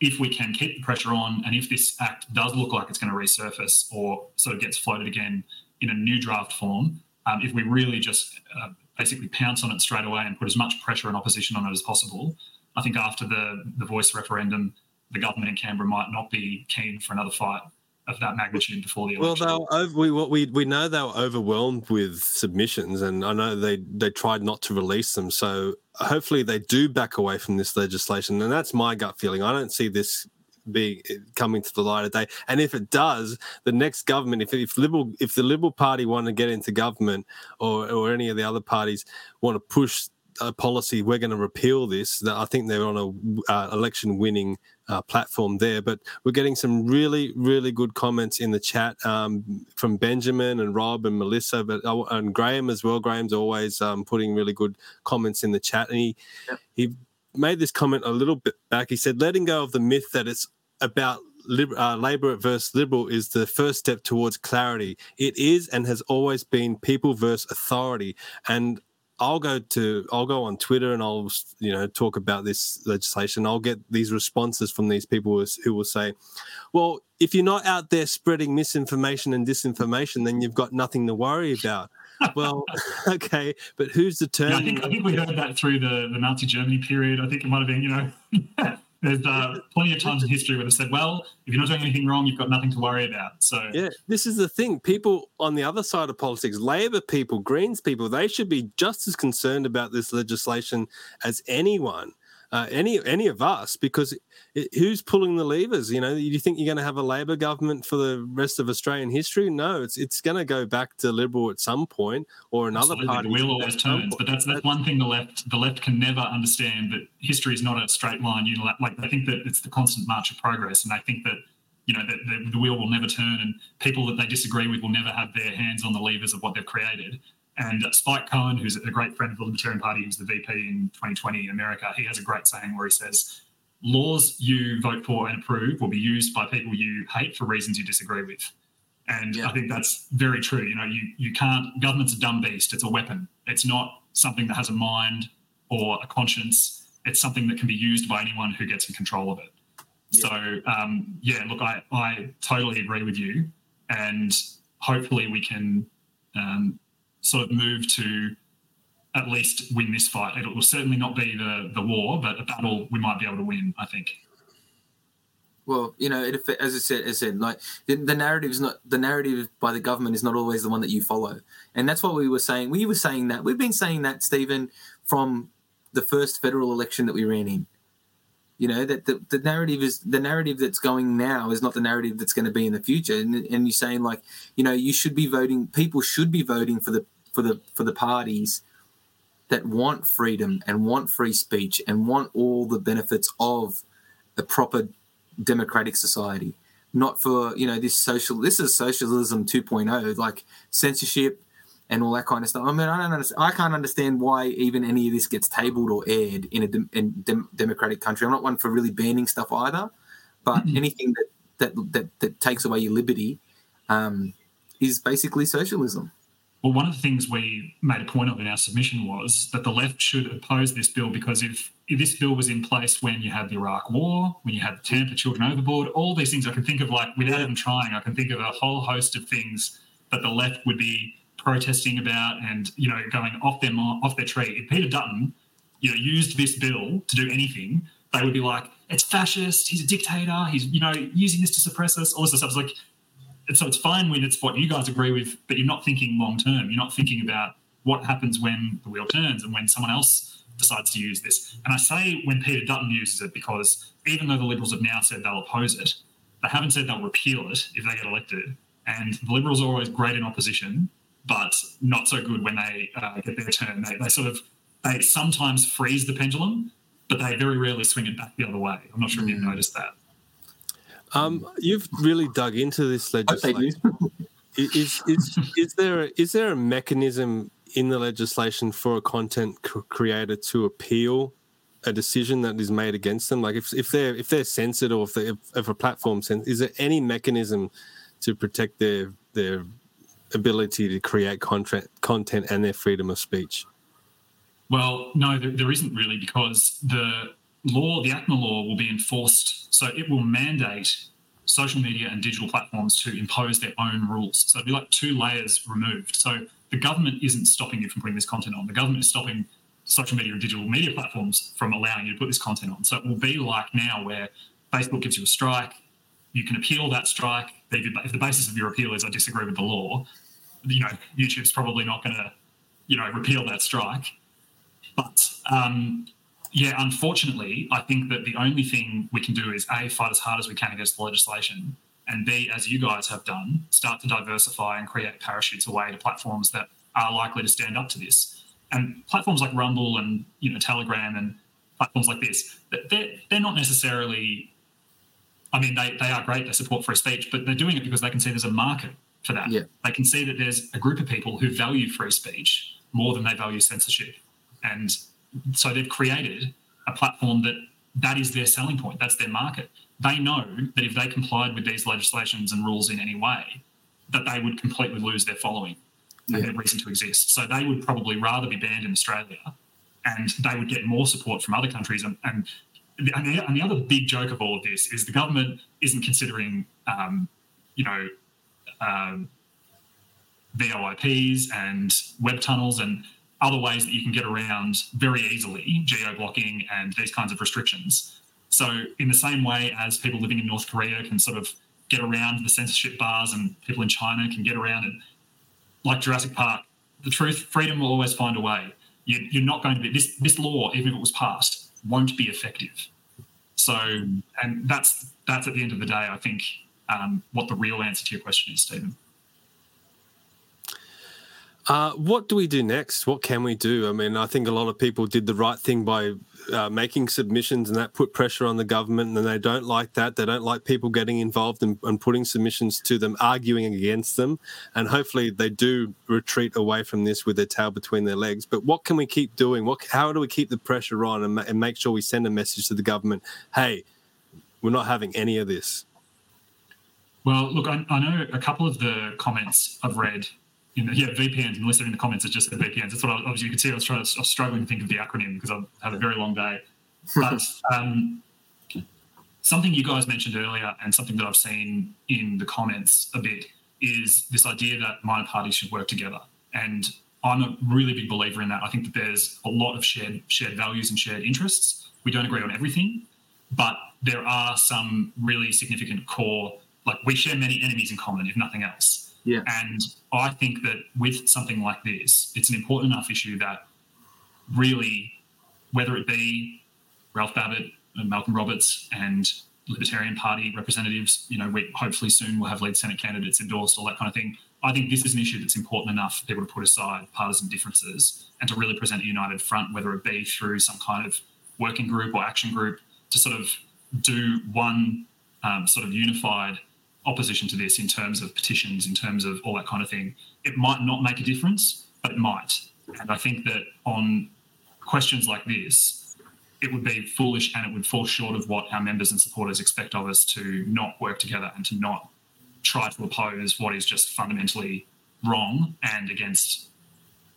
if we can keep the pressure on, and if this act does look like it's going to resurface or sort of gets floated again in a new draft form, um, if we really just uh, basically pounce on it straight away and put as much pressure and opposition on it as possible, I think after the the voice referendum, the government in Canberra might not be keen for another fight of that magnitude before the Well, they over, we, what we we know they were overwhelmed with submissions, and I know they they tried not to release them. So hopefully they do back away from this legislation, and that's my gut feeling. I don't see this being coming to the light of day. And if it does, the next government, if if liberal if the Liberal Party want to get into government, or or any of the other parties want to push a policy, we're going to repeal this. That I think they're on a uh, election winning uh, platform there. But we're getting some really, really good comments in the chat um, from Benjamin and Rob and Melissa, but uh, and Graham as well. Graham's always um, putting really good comments in the chat, and he he made this comment a little bit back. He said, "Letting go of the myth that it's about." Lib- uh, Labor versus Liberal is the first step towards clarity. It is and has always been people versus authority. And I'll go to I'll go on Twitter and I'll you know talk about this legislation. I'll get these responses from these people who- will say, "Well, if you're not out there spreading misinformation and disinformation, then you've got nothing to worry about." well, okay, but who's Yeah, I determining? think I think we heard that through the, the Nazi Germany period. I think it might have been, you know, there's uh, plenty of times in history where they said, well, if you're not doing anything wrong, you've got nothing to worry about. So Yeah, this is the thing. People on the other side of politics, Labor people, Greens people, they should be just as concerned about this legislation as anyone, uh, any any of us, because it, who's pulling the levers? You know, do you think you're going to have a Labor government for the rest of Australian history? No, it's it's going to go back to Liberal at some point or another Absolutely, party. the wheel always turns. But that's that's one thing the left the left can never understand that history is not a straight line. Unilateral. Like they think that it's the constant march of progress, and they think that you know the wheel will never turn, and people that they disagree with will never have their hands on the levers of what they've created. And Spike Cohen, who's a great friend of the Libertarian Party, who's the VP in 2020 in America, he has a great saying where he says, "Laws you vote for and approve will be used by people you hate for reasons you disagree with." And I think that's very true. You know, you you can't. Government's a dumb beast. It's a weapon. It's not something that has a mind or a conscience. It's something that can be used by anyone who gets in control of it. So um, yeah, look, I I totally agree with you, and hopefully we can um, sort of move to at least win this fight. It will certainly not be the the war, but a battle we might be able to win. I think. Well, you know, it, as I said, as I said, like the, the narrative is not the narrative by the government is not always the one that you follow, and that's what we were saying. We were saying that we've been saying that, Steven, from the first federal election that we ran in. You know that the, the narrative is the narrative that's going now is not the narrative that's going to be in the future, and, and you're saying like, you know, you should be voting. People should be voting for the for the for the parties that want freedom and want free speech and want all the benefits of a proper democratic society not for you know this social this is socialism 2.0 like censorship and all that kind of stuff. I mean i don't understand, i can't understand why even any of this gets tabled or aired in a de- in dem- democratic country. I'm not one for really banning stuff either but mm-hmm. anything that, that that that takes away your liberty um, is basically socialism. Well, one of the things we made a point of in our submission was that the left should oppose this bill because if, if this bill was in place when you had the Iraq War, when you had the Tampa Children Overboard, all these things I can think of, like without even trying, I can think of a whole host of things that the left would be protesting about and you know going off their off their tree. If Peter Dutton, you know, used this bill to do anything, they would be like, "It's fascist. He's a dictator. He's you know using this to suppress us." All this stuff. It's like so it's fine when it's what you guys agree with, but you're not thinking long term. You're not thinking about what happens when the wheel turns and when someone else decides to use this. And I say when Peter Dutton uses it because even though the Liberals have now said they'll oppose it, they haven't said they'll repeal it if they get elected. And the Liberals are always great in opposition, but not so good when they uh, get their turn. They, they sort of they sometimes freeze the pendulum, but they very rarely swing it back the other way. I'm not sure if you've noticed that. Um, you've really dug into this legislation. is, is, is there a, is there a mechanism in the legislation for a content creator to appeal a decision that is made against them? Like if, if they're if they're censored or if, they, if, if a platform censored, is there any mechanism to protect their their ability to create content content and their freedom of speech? Well, no, there, there isn't really because the law, the ACMA law, will be enforced. So it will mandate social media and digital platforms to impose their own rules. So it'll be like two layers removed. So the government isn't stopping you from putting this content on. The government is stopping social media and digital media platforms from allowing you to put this content on. So it will be like now where Facebook gives you a strike, you can appeal that strike. If the basis of your appeal is I disagree with the law, you know, YouTube's probably not going to, you know, repeal that strike. But um, yeah, unfortunately, I think that the only thing we can do is A, fight as hard as we can against the legislation, and B, as you guys have done, start to diversify and create parachutes away to platforms that are likely to stand up to this. And platforms like Rumble and you know Telegram and platforms like this, they're, they're not necessarily, I mean, they, they are great, they support free speech, but they're doing it because they can see there's a market for that. Yeah. They can see that there's a group of people who value free speech more than they value censorship. And so they've created a platform that that is their selling point. That's their market. They know that if they complied with these legislations and rules in any way, that they would completely lose their following and yeah. their reason to exist. So they would probably rather be banned in Australia, and they would get more support from other countries. And, and, and, the, and the other big joke of all of this is the government isn't considering, um, you know, um, VOIPs and web tunnels and other ways that you can get around very easily geo blocking and these kinds of restrictions. So, in the same way as people living in North Korea can sort of get around the censorship bars and people in China can get around it, like Jurassic Park, the truth, freedom will always find a way. You, are not going to be, this, this law, even if it was passed, won't be effective. So, and that's, that's at the end of the day, I think, um, what the real answer to your question is, Steven. Uh, what do we do next? What can we do? I mean, I think a lot of people did the right thing by uh, making submissions, and that put pressure on the government. And they don't like that. They don't like people getting involved and, and putting submissions to them, arguing against them. And hopefully, they do retreat away from this with their tail between their legs. But what can we keep doing? What? How do we keep the pressure on and, and make sure we send a message to the government? Hey, we're not having any of this. Well, look, I, I know a couple of the comments I've read in the, yeah, VPNs, and listed in the comments, are just the VPNs. That's what I, obviously you can see. I was, trying, I was struggling to think of the acronym because I've had a very long day. But um, something you guys mentioned earlier, and something that I've seen in the comments a bit, is this idea that minor parties should work together. And I'm a really big believer in that. I think that there's a lot of shared shared values and shared interests. We don't agree on everything, but there are some really significant core. Like we share many enemies in common, if nothing else. Yeah. And I think that with something like this, it's an important enough issue that really, whether it be Ralph Babet and Malcolm Roberts and Libertarian Party representatives, you know, we hopefully soon will have lead Senate candidates endorsed, all that kind of thing. I think this is an issue that's important enough for people to put aside partisan differences and to really present a united front, whether it be through some kind of working group or action group, to sort of do one um, sort of unified opposition to this in terms of petitions, in terms of all that kind of thing. It might not make a difference, but it might. And I think that on questions like this, it would be foolish and it would fall short of what our members and supporters expect of us to not work together and to not try to oppose what is just fundamentally wrong and against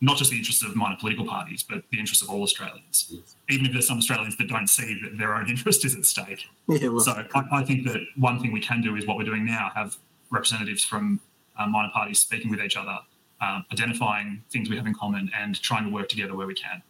not just the interests of minor political parties, but the interests of all Australians. Even if there's some Australians that don't see that their own interest is at stake. Yeah, well, So I, I think that one thing we can do is what we're doing now: have representatives from uh, minor parties speaking with each other, um, identifying things we have in common, and trying to work together where we can.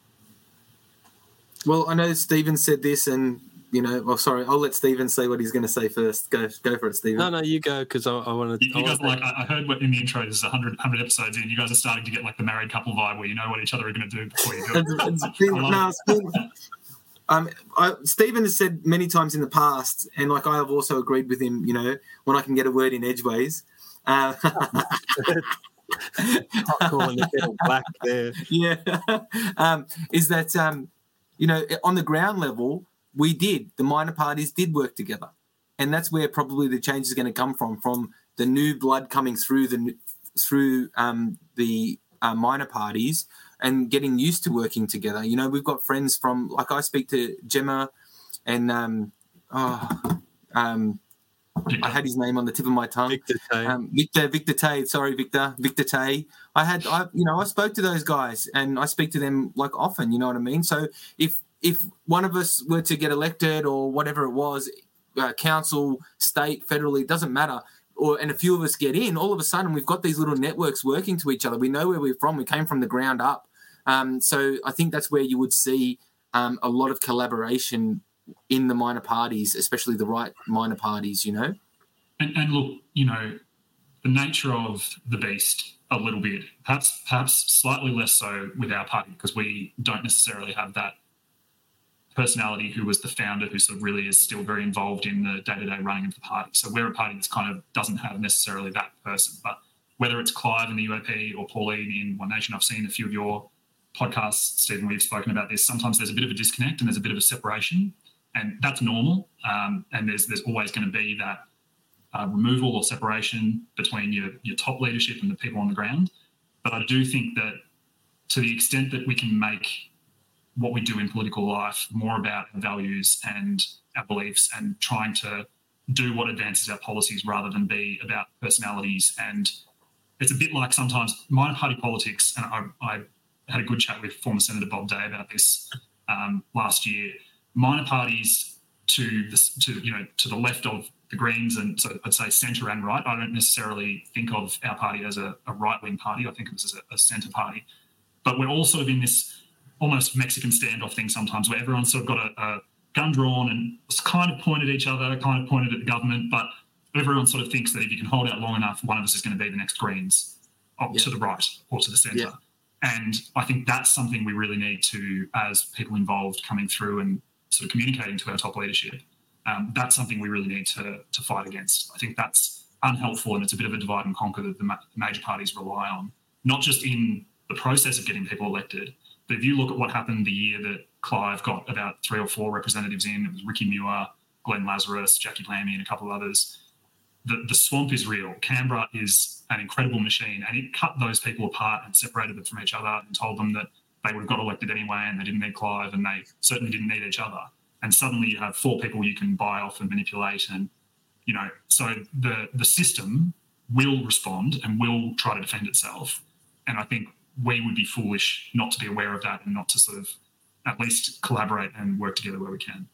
well, I know Steven said this, and you know, well, sorry, I'll let Steven say what he's going to say first. Go, go for it, Steven. No, no, you go because I, I want You, to. you guys like I, I heard what in the intro. There's 100, 100 episodes in. You guys are starting to get like the married couple vibe, where you know what each other are going to do before you do it. It's- it's been- I no, it. it's been- um, I, Steven has said many times in the past, and like I have also agreed with him. You know, when I can get a word in edgeways. Uh, calling the kettle black there. yeah, um, is that um, you know on the ground level we did the minor parties did work together, and that's where probably the change is going to come from from the new blood coming through the through um, the uh, minor parties and getting used to working together. You know, we've got friends from like I speak to Gemma and um, oh, um, I had his name on the tip of my tongue. Victor Tay. Um, Victor, Victor Tay. Sorry, Victor, Victor Tay. I had, I, you know, I spoke to those guys, and I speak to them like often. You know what I mean? So if if one of us were to get elected or whatever it was, uh, council, state, federally, it doesn't matter. Or and a few of us get in, all of a sudden we've got these little networks working to each other. We know where we're from. We came from the ground up. Um, so I think that's where you would see um, a lot of collaboration in the minor parties, especially the right minor parties. You know. And, and look, you know, the nature of the beast a little bit, perhaps perhaps slightly less so with our party because we don't necessarily have that personality who was the founder who sort of really is still very involved in the day-to-day running of the party. So we're a party that's kind of doesn't have necessarily that person. But whether it's Clive in the UAP or Pauline in One Nation, I've seen a few of your podcasts, Steven, we've spoken about this. Sometimes there's a bit of a disconnect and there's a bit of a separation. And that's normal. Um, and there's there's always going to be that uh, removal or separation between your, your top leadership and the people on the ground. But I do think that to the extent that we can make what we do in political life more about values and our beliefs and trying to do what advances our policies rather than be about personalities. And it's a bit like sometimes minor party politics, and I, I had a good chat with former Senator Bob Day about this um, last year. Minor parties to the, to you know to the left of the Greens and so I'd say centre and right. I don't necessarily think of our party as a, a right wing party. I think of us as a, a centre party. But we're all sort of in this almost Mexican standoff thing sometimes where everyone's sort of got a, a gun drawn and it's kind of pointed at each other, kind of pointed at the government, but everyone sort of thinks that if you can hold out long enough, one of us is going to be the next Greens up Yeah. to the right or to the centre. Yeah. And I think that's something we really need to, as people involved coming through and sort of communicating to our top leadership, um, that's something we really need to, to fight against. I think that's unhelpful and it's a bit of a divide and conquer that the ma- major parties rely on, not just in the process of getting people elected, but if you look at what happened the year that Clive got about three or four representatives in, it was Ricky Muir, Glenn Lazarus, Jacqui Lambie, and a couple of others. The, the swamp is real. Canberra is an incredible machine, and it cut those people apart and separated them from each other and told them that they would have got elected anyway and they didn't need Clive and they certainly didn't need each other. And suddenly you have four people you can buy off and manipulate, and you know, so the the system will respond and will try to defend itself. And I think we would be foolish not to be aware of that and not to sort of at least collaborate and work together where we can.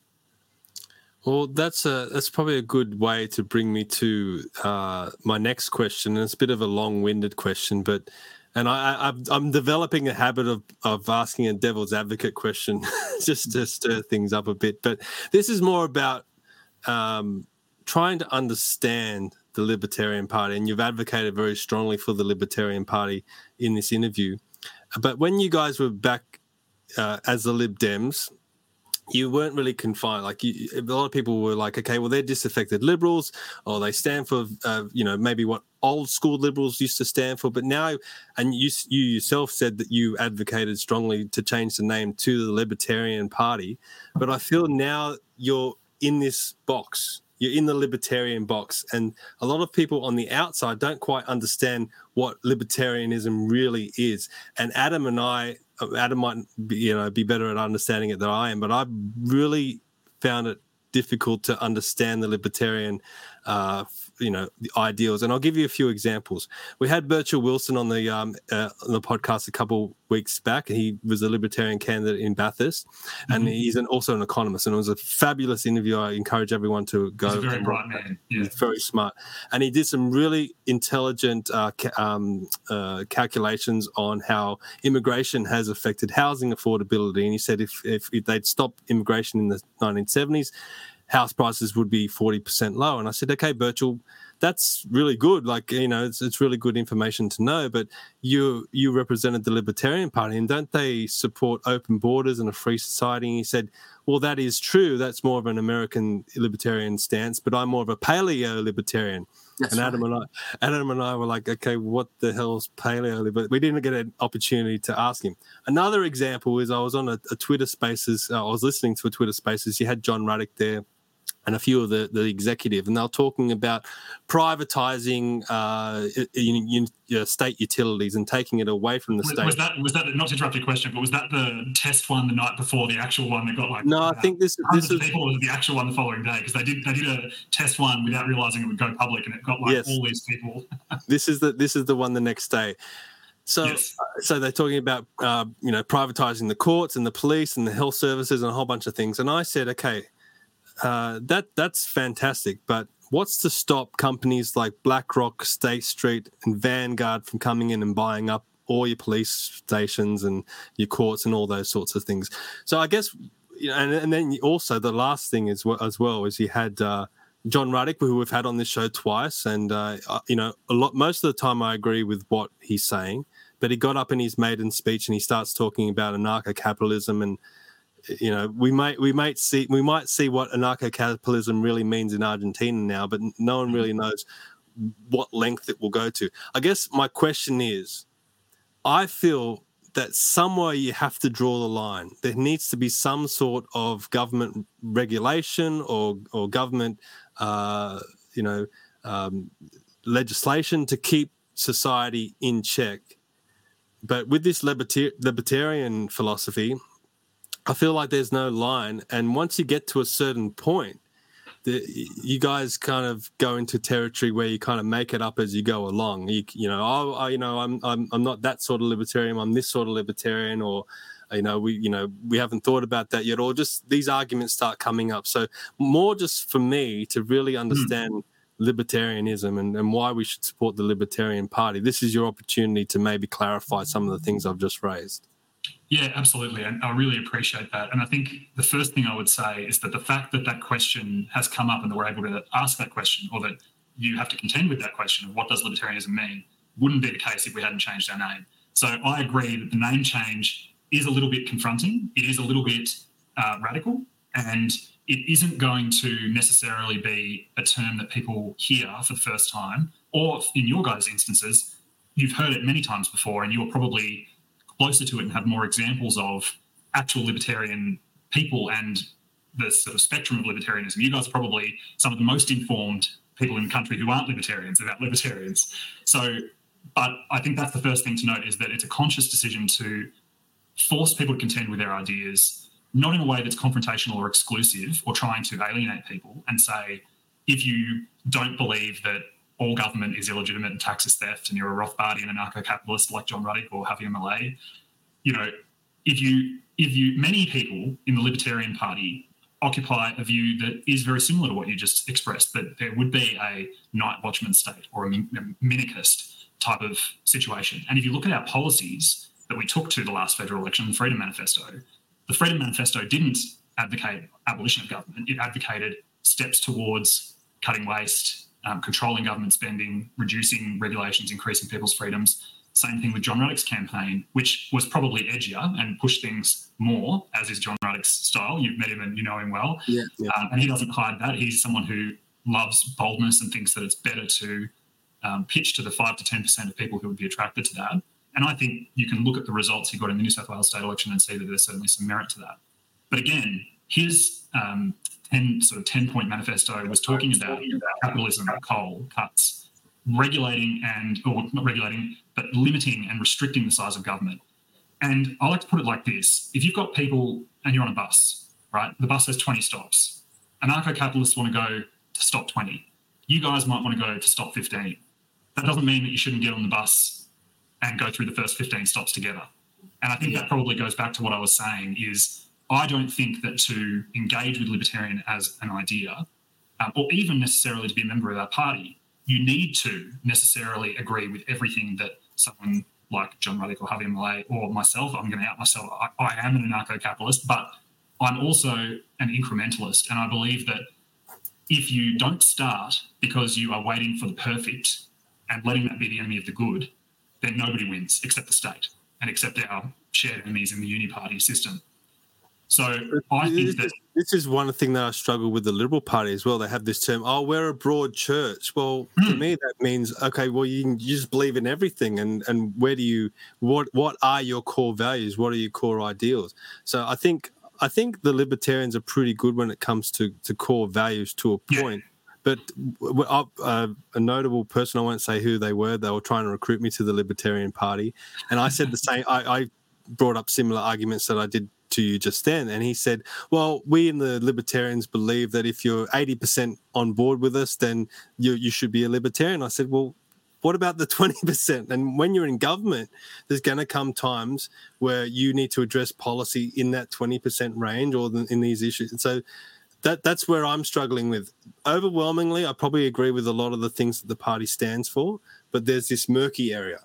Well, that's a that's probably a good way to bring me to uh, my next question. And it's a bit of a long-winded question, but and I, I I'm developing a habit of of asking a devil's advocate question just to stir things up a bit. But this is more about um, trying to understand the Libertarian Party, and you've advocated very strongly for the Libertarian Party in this interview. But when you guys were back uh, as the Lib Dems, you weren't really confined. Like you, a lot of people were like, okay, well they're disaffected liberals, or they stand for, uh, you know, maybe what old school liberals used to stand for. But now, and you you yourself said that you advocated strongly to change the name to the Libertarian Party. But I feel now you're in this box. You're in the libertarian box, and a lot of people on the outside don't quite understand what libertarianism really is. And Adam and I Adam might be, you know be better at understanding it than I am, but I really found it difficult to understand the libertarian uh, you know the ideals. And i'll give you a few examples. We had Birchal Wilson on the um, uh, on the podcast a couple weeks back he was a libertarian candidate in bathurst. Mm-hmm. and he's an, also an economist and it was a fabulous interview. I encourage everyone to go he's a very bright man yeah. he's very smart. And he did some really intelligent uh, ca- um, uh, calculations on how immigration has affected housing affordability. And he said if, if, if they'd stopped immigration in the 1970s house prices would be 40% low. And I said, okay, Birchal, that's really good. Like, you know, it's, it's really good information to know, but you, you represented the Libertarian Party and don't they support open borders and a free society? And he said, well, that is true. That's more of an American libertarian stance, but I'm more of a paleo libertarian. and Adam right. and I, Adam and I were like, okay, what the hell's paleo? But we didn't get an opportunity to ask him. Another example is I was on a, a Twitter Spaces. Uh, I was listening to a Twitter Spaces. You had John Ruddick there and a few of the, the executive, and they're talking about privatizing uh, in, in, state utilities and taking it away from the was, state. Was that was that not to interrupt your question, but was that the test one the night before the actual one that got like no? I think this this is people the actual one the following day because they did they did a test one without realizing it would go public, and it got like yes. all these people. this is the this is the one the next day. So, yes. Uh, so they're talking about uh, you know privatizing the courts and the police and the health services and a whole bunch of things. And I said, okay, uh, that that's fantastic. But what's to stop companies like BlackRock, State Street, and Vanguard from coming in and buying up all your police stations and your courts and all those sorts of things? So I guess, you know, and, and then also the last thing is as well is you had. Uh, John Ruddick, who we've had on this show twice, and uh, uh, you know, a lot. Most of the time, I agree with what he's saying, but he got up in his maiden speech and he starts talking about anarcho-capitalism and you know we might we might see we might see what anarcho-capitalism really means in Argentina now, but no one really knows what length it will go to. I guess my question is, I feel that somewhere you have to draw the line. There needs to be some sort of government regulation or or government, uh, you know, um, legislation to keep society in check. But with this libertarian philosophy, I feel like there's no line, and once you get to a certain point, the, you guys kind of go into territory where you kind of make it up as you go along. You, you know, oh, I, you know, I'm, I'm, I'm not that sort of libertarian. I'm this sort of libertarian, or you know, we, you know, we haven't thought about that yet, or just these arguments start coming up. So more just for me to really hmm. understand. Mm. Libertarianism and, and why we should support the Libertarian Party. This is your opportunity to maybe clarify some of the things I've just raised. Yeah, absolutely. And I really appreciate that. And I think the first thing I would say is that the fact that that question has come up and that we're able to ask that question or that you have to contend with that question of what does libertarianism mean wouldn't be the case if we hadn't changed our name. So I agree that the name change is a little bit confronting, it is a little bit uh, radical, and it isn't going to necessarily be a term that people hear for the first time, or in your guys' instances, you've heard it many times before and you're probably closer to it and have more examples of actual libertarian people and the sort of spectrum of libertarianism. You guys are probably some of the most informed people in the country who aren't libertarians about libertarians. So, but I think that's the first thing to note is that it's a conscious decision to force people to contend with their ideas, not in a way that's confrontational or exclusive or trying to alienate people and say, if you don't believe that all government is illegitimate and taxes theft, and you're a Rothbardian anarcho-capitalist like John Ruddick or Javier Milei, you know, if you if you many people in the Libertarian Party occupy a view that is very similar to what you just expressed, that there would be a night watchman state or a minarchist type of situation. And if you look at our policies that we took to the last federal election, the Freedom Manifesto, the Freedom Manifesto didn't advocate abolition of government. It advocated steps towards cutting waste, um, controlling government spending, reducing regulations, increasing people's freedoms. Same thing with John Ruddick's campaign, which was probably edgier and pushed things more, as is John Ruddick's style. You've met him and you know him well. Yeah, yeah. Um, and he doesn't hide that. He's someone who loves boldness and thinks that it's better to um, pitch to the 5 to 10% of people who would be attracted to that. And I think you can look at the results he got in the New South Wales state election and see that there's certainly some merit to that. But again, his um, 10 sort of 10 point manifesto was talking about capitalism, coal, cuts, regulating and, or not regulating, but limiting and restricting the size of government. And I like to put it like this if you've got people and you're on a bus, right? The bus has 20 stops. Anarcho capitalists want to go to stop 20. You guys might want to go to stop 15. That doesn't mean that you shouldn't get on the bus and go through the first 15 stops together. And I think that probably goes back to what I was saying is I don't think that to engage with libertarian as an idea, um, or even necessarily to be a member of that party, you need to necessarily agree with everything that someone like John Ruddick or Javier Milei or myself, I'm going to out myself, I, I am an anarcho-capitalist, but I'm also an incrementalist. And I believe that if you don't start because you are waiting for the perfect and letting that be the enemy of the good, then nobody wins except the state and except our shared enemies in the uni party system. So I think that this is one thing that I struggle with the Liberal Party as well. They have this term, "Oh, we're a broad church." Well, Hmm. to me, that means okay. Well, you, you just believe in everything, and and where do you what what are your core values? What are your core ideals? So I think I think the Libertarians are pretty good when it comes to to core values to a point. But w- w- uh, a notable person, I won't say who they were, they were trying to recruit me to the Libertarian Party, and I said the same. I, I brought up similar arguments that I did to you just then. And he said, Well, we in the libertarians believe that if you're 80% on board with us, then you, you should be a libertarian. I said, Well, what about the 20%? And when you're in government, there's going to come times where you need to address policy in that 20% range or in these issues. And so that that's where I'm struggling with. Overwhelmingly, I probably agree with a lot of the things that the party stands for, but there's this murky area.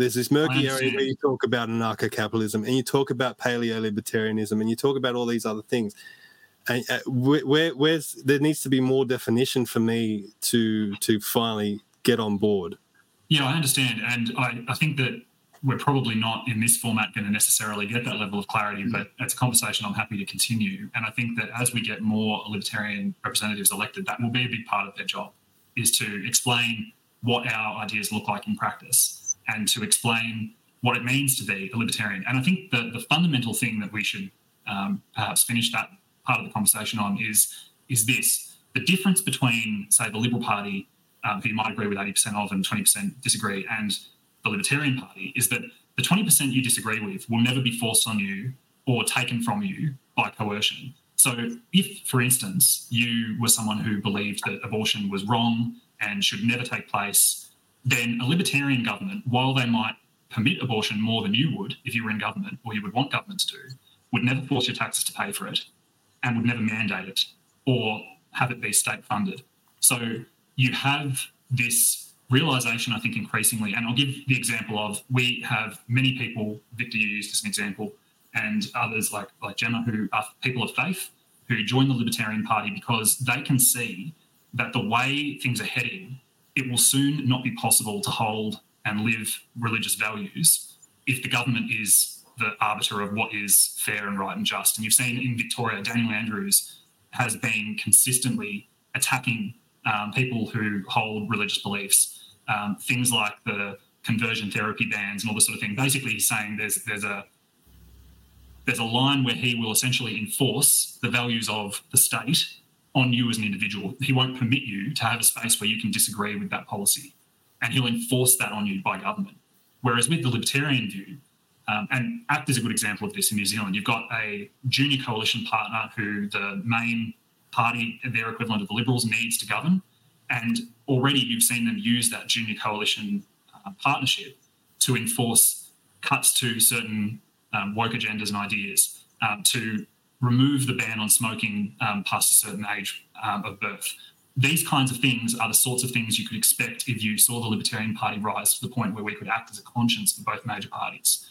There's this murky area where you talk about anarcho-capitalism and you talk about paleo-libertarianism and you talk about all these other things. And uh, where, where where's there needs to be more definition for me to to finally get on board. Yeah, I understand. And I, I think that we're probably not in this format going to necessarily get that level of clarity, but it's a conversation I'm happy to continue. And I think that as we get more libertarian representatives elected, that will be a big part of their job, is to explain what our ideas look like in practice and to explain what it means to be a libertarian. And I think the, the fundamental thing that we should um, perhaps finish that part of the conversation on is, is this. The difference between, say, the Liberal Party um, who you might agree with 80% of and 20% disagree, and the Libertarian Party, is that the 20% you disagree with will never be forced on you or taken from you by coercion. So, if, for instance, you were someone who believed that abortion was wrong and should never take place, then a libertarian government, while they might permit abortion more than you would if you were in government or you would want government to would never force your taxes to pay for it and would never mandate it or have it be state funded. So, you have this realization, I think, increasingly, and I'll give the example of we have many people, Victor, you used as an example, and others like, like Gemma, who are people of faith, who join the Libertarian Party because they can see that the way things are heading, it will soon not be possible to hold and live religious values if the government is the arbiter of what is fair and right and just. And you've seen in Victoria, Daniel Andrews has been consistently attacking um, people who hold religious beliefs, um, things like the conversion therapy bans and all this sort of thing. Basically, he's saying there's there's a there's a line where he will essentially enforce the values of the state on you as an individual. He won't permit you to have a space where you can disagree with that policy, and he'll enforce that on you by government. Whereas with the libertarian view, um, and ACT is a good example of this in New Zealand. You've got a junior coalition partner who the main party, their equivalent of the Liberals, needs to govern. And already you've seen them use that junior coalition uh, partnership to enforce cuts to certain um, woke agendas and ideas, um, to remove the ban on smoking um, past a certain age um, of birth. these kinds of things are the sorts of things you could expect if you saw the Libertarian Party rise to the point where we could act as a conscience for both major parties.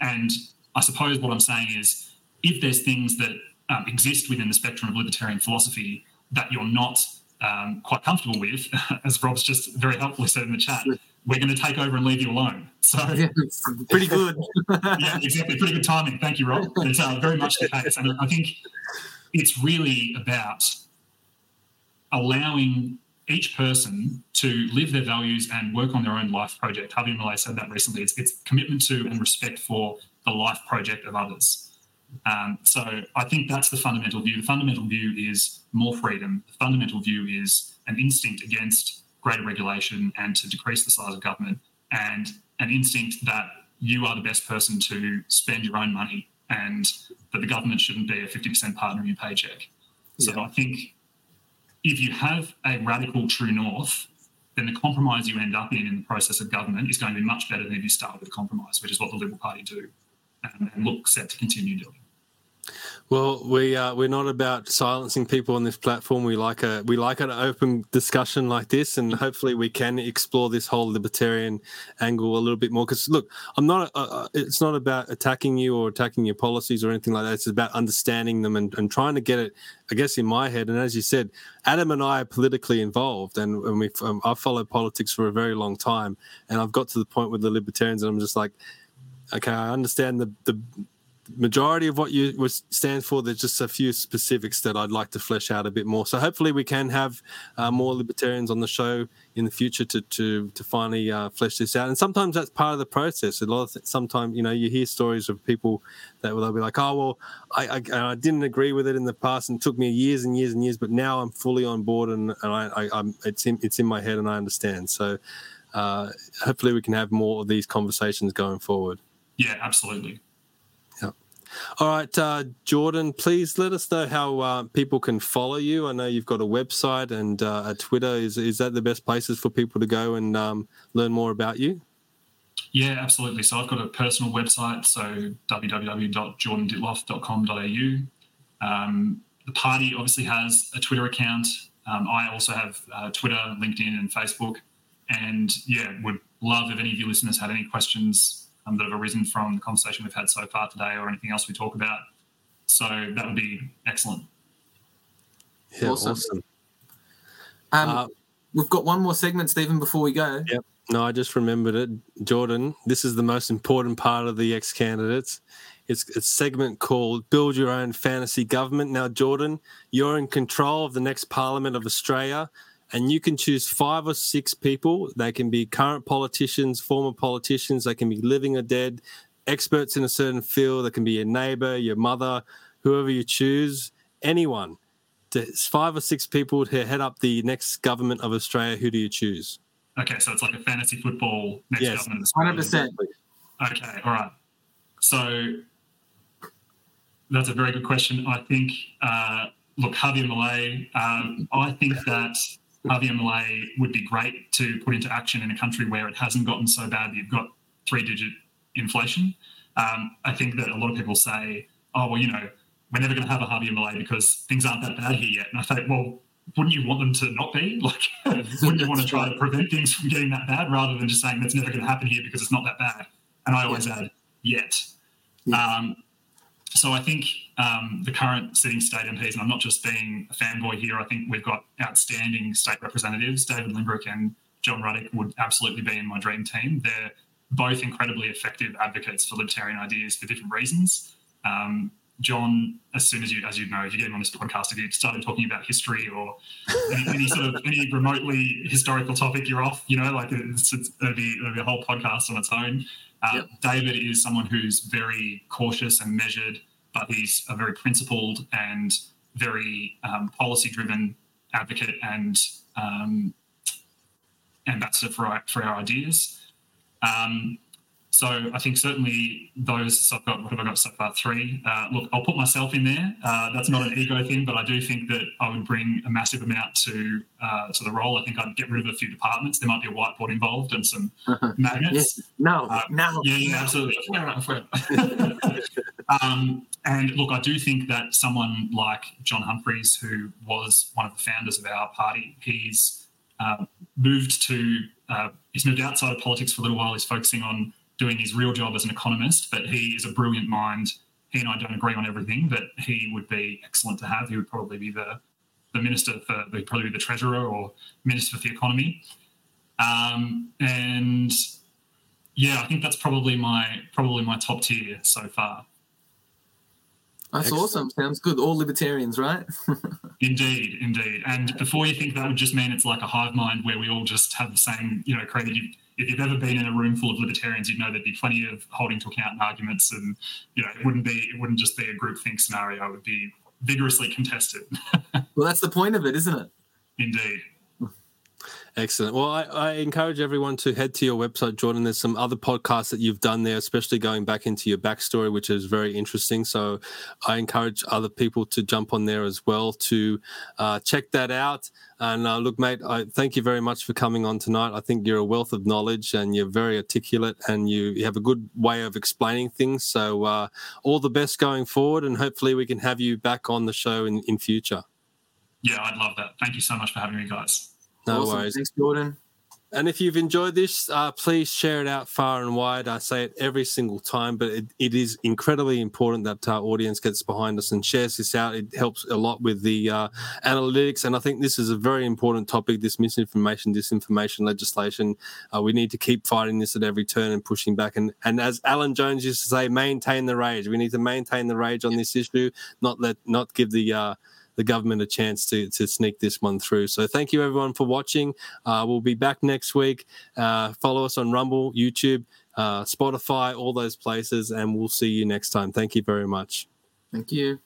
And I suppose what I'm saying is if there's things that um, exist within the spectrum of libertarian philosophy that you're not um, quite comfortable with, as Rob's just very helpfully said in the chat, we're going to take over and leave you alone. So, yeah, pretty good. yeah, exactly. Pretty good timing. Thank you, Rob. It's uh, very much the case. And I think it's really about allowing each person to live their values and work on their own life project. Javier Milei said that recently. It's, it's commitment to and respect for the life project of others. Um, so I think that's the fundamental view. The fundamental view is more freedom. The fundamental view is an instinct against greater regulation and to decrease the size of government, and an instinct that you are the best person to spend your own money and that the government shouldn't be a 50% partner in your paycheck. So yeah. I think if you have a radical true north, then the compromise you end up in in the process of government is going to be much better than if you start with a compromise, which is what the Liberal Party do and, look set to continue doing. Well, we uh, we're not about silencing people on this platform. We like a we like an open discussion like this, and hopefully we can explore this whole libertarian angle a little bit more. Because look, I'm not. Uh, uh, it's not about attacking you or attacking your policies or anything like that. It's about understanding them and, and trying to get it. I guess in my head, and as you said, Adam and I are politically involved, and, and we um, I've followed politics for a very long time, and I've got to the point with the libertarians, and I'm just like, okay, I understand the the majority of what you stand for. There's just a few specifics that I'd like to flesh out a bit more. So hopefully we can have uh, more libertarians on the show in the future to to to finally uh, flesh this out. And sometimes that's part of the process. A lot of th- sometimes you know you hear stories of people that will they'll be like, oh well, I, I, I didn't agree with it in the past and took me years and years and years, but now I'm fully on board and, and I, I am it's in it's in my head and I understand. So uh, hopefully we can have more of these conversations going forward. Yeah, absolutely. Yeah. All right, uh, Jordan, please let us know how uh, people can follow you. I know you've got a website and uh, a Twitter. Is, is that the best places for people to go and um, learn more about you? Yeah, absolutely. So I've got a personal website, so www.jordandittloff.com.au. Um, the party obviously has a Twitter account. Um, I also have uh, Twitter, LinkedIn, and Facebook. And yeah, would love if any of you listeners had any questions um, that have arisen from the conversation we've had so far today or anything else we talk about. So that would be excellent. Yeah, awesome. awesome. Um, uh, we've got one more segment, Steven, before we go. Yep. No, I just remembered it. Jordan, this is the most important part of the X-Candidates. It's a segment called Build Your Own Fantasy Government. Now, Jordan, you're in control of the next Parliament of Australia and you can choose five or six people. They can be current politicians, former politicians, they can be living or dead, experts in a certain field, they can be your neighbor, your mother, whoever you choose, anyone. To five or six people to head up the next government of Australia. Who do you choose? Okay, so it's like a fantasy football next yes, government. Hundred percent. Okay, all right. So that's a very good question. I think, uh, look, Javier Milei, um, I think that Milei would be great to put into action in a country where it hasn't gotten so bad that you've got three digit inflation. Um, I think that a lot of people say, oh, well, you know, we're never going to have a Javier Milei because things aren't that bad here yet. And I think, well, wouldn't you want them to not be? Like, wouldn't you want to try to prevent things from getting that bad rather than just saying that's never going to happen here because it's not that bad? And I always add, yet. Um, so I think um, the current sitting state MPs, and I'm not just being a fanboy here, I think we've got outstanding state representatives. David Limbrick and John Ruddick would absolutely be in my dream team. They're both incredibly effective advocates for libertarian ideas for different reasons. Um, John, as soon as you, as you know, if you get him on this podcast, if you started talking about history or any, any sort of any remotely historical topic, you're off. You know, like it's, it's, it'll be it'll be a whole podcast on its own. Uh, yep. David is someone who's very cautious and measured, but he's a very principled and very um, policy driven advocate and um, ambassador for our, for our ideas. Um, so I think certainly those. I've got what have I got so far? Three. Uh, look, I'll put myself in there. Uh, that's not an ego thing, but I do think that I would bring a massive amount to uh, to the role. I think I'd get rid of a few departments. There might be a whiteboard involved and some magnets. Yes. No, uh, no. Yeah, yeah, absolutely. um, and look, I do think that someone like John Humphreys, who was one of the founders of our party, he's uh, moved to uh, he's moved outside of politics for a little while. He's focusing on doing his real job as an economist, but he is a brilliant mind. He and I don't agree on everything, but he would be excellent to have. He would probably be the the minister for the probably be the treasurer or minister for the economy. Um, and yeah, I think that's probably my probably my top tier so far. That's Excellent. awesome. Sounds good. All libertarians, right? indeed, indeed. And before you think that would just mean it's like a hive mind where we all just have the same, you know, credit. If you've ever been in a room full of libertarians, you'd know there'd be plenty of holding to account and arguments, and you know, it wouldn't be it wouldn't just be a group think scenario. It would be vigorously contested. well, that's the point of it, isn't it? Indeed. Excellent. Well, I, I, encourage everyone to head to your website, Jordan. There's some other podcasts that you've done there, especially going back into your backstory, which is very interesting. So I encourage other people to jump on there as well to uh, check that out. And uh, look, mate, I thank you very much for coming on tonight. I think you're a wealth of knowledge and you're very articulate and you, you have a good way of explaining things. So uh, all the best going forward, and hopefully we can have you back on the show in, in future. Yeah, I'd love that. Thank you so much for having me, guys. No awesome. worries. Thanks, Jordan. And if you've enjoyed this, uh, please share it out far and wide. I say it every single time, but it, it is incredibly important that our audience gets behind us and shares this out. It helps a lot with the uh, analytics. And I think this is a very important topic this misinformation, disinformation legislation. Uh, we need to keep fighting this at every turn and pushing back. And, and as Alan Jones used to say, maintain the rage. We need to maintain the rage on this issue, not let, not give the uh, the government a chance to, to sneak this one through. So thank you everyone for watching. Uh, we'll be back next week. Uh, follow us on Rumble, YouTube, uh, Spotify, all those places, and we'll see you next time. Thank you very much. Thank you.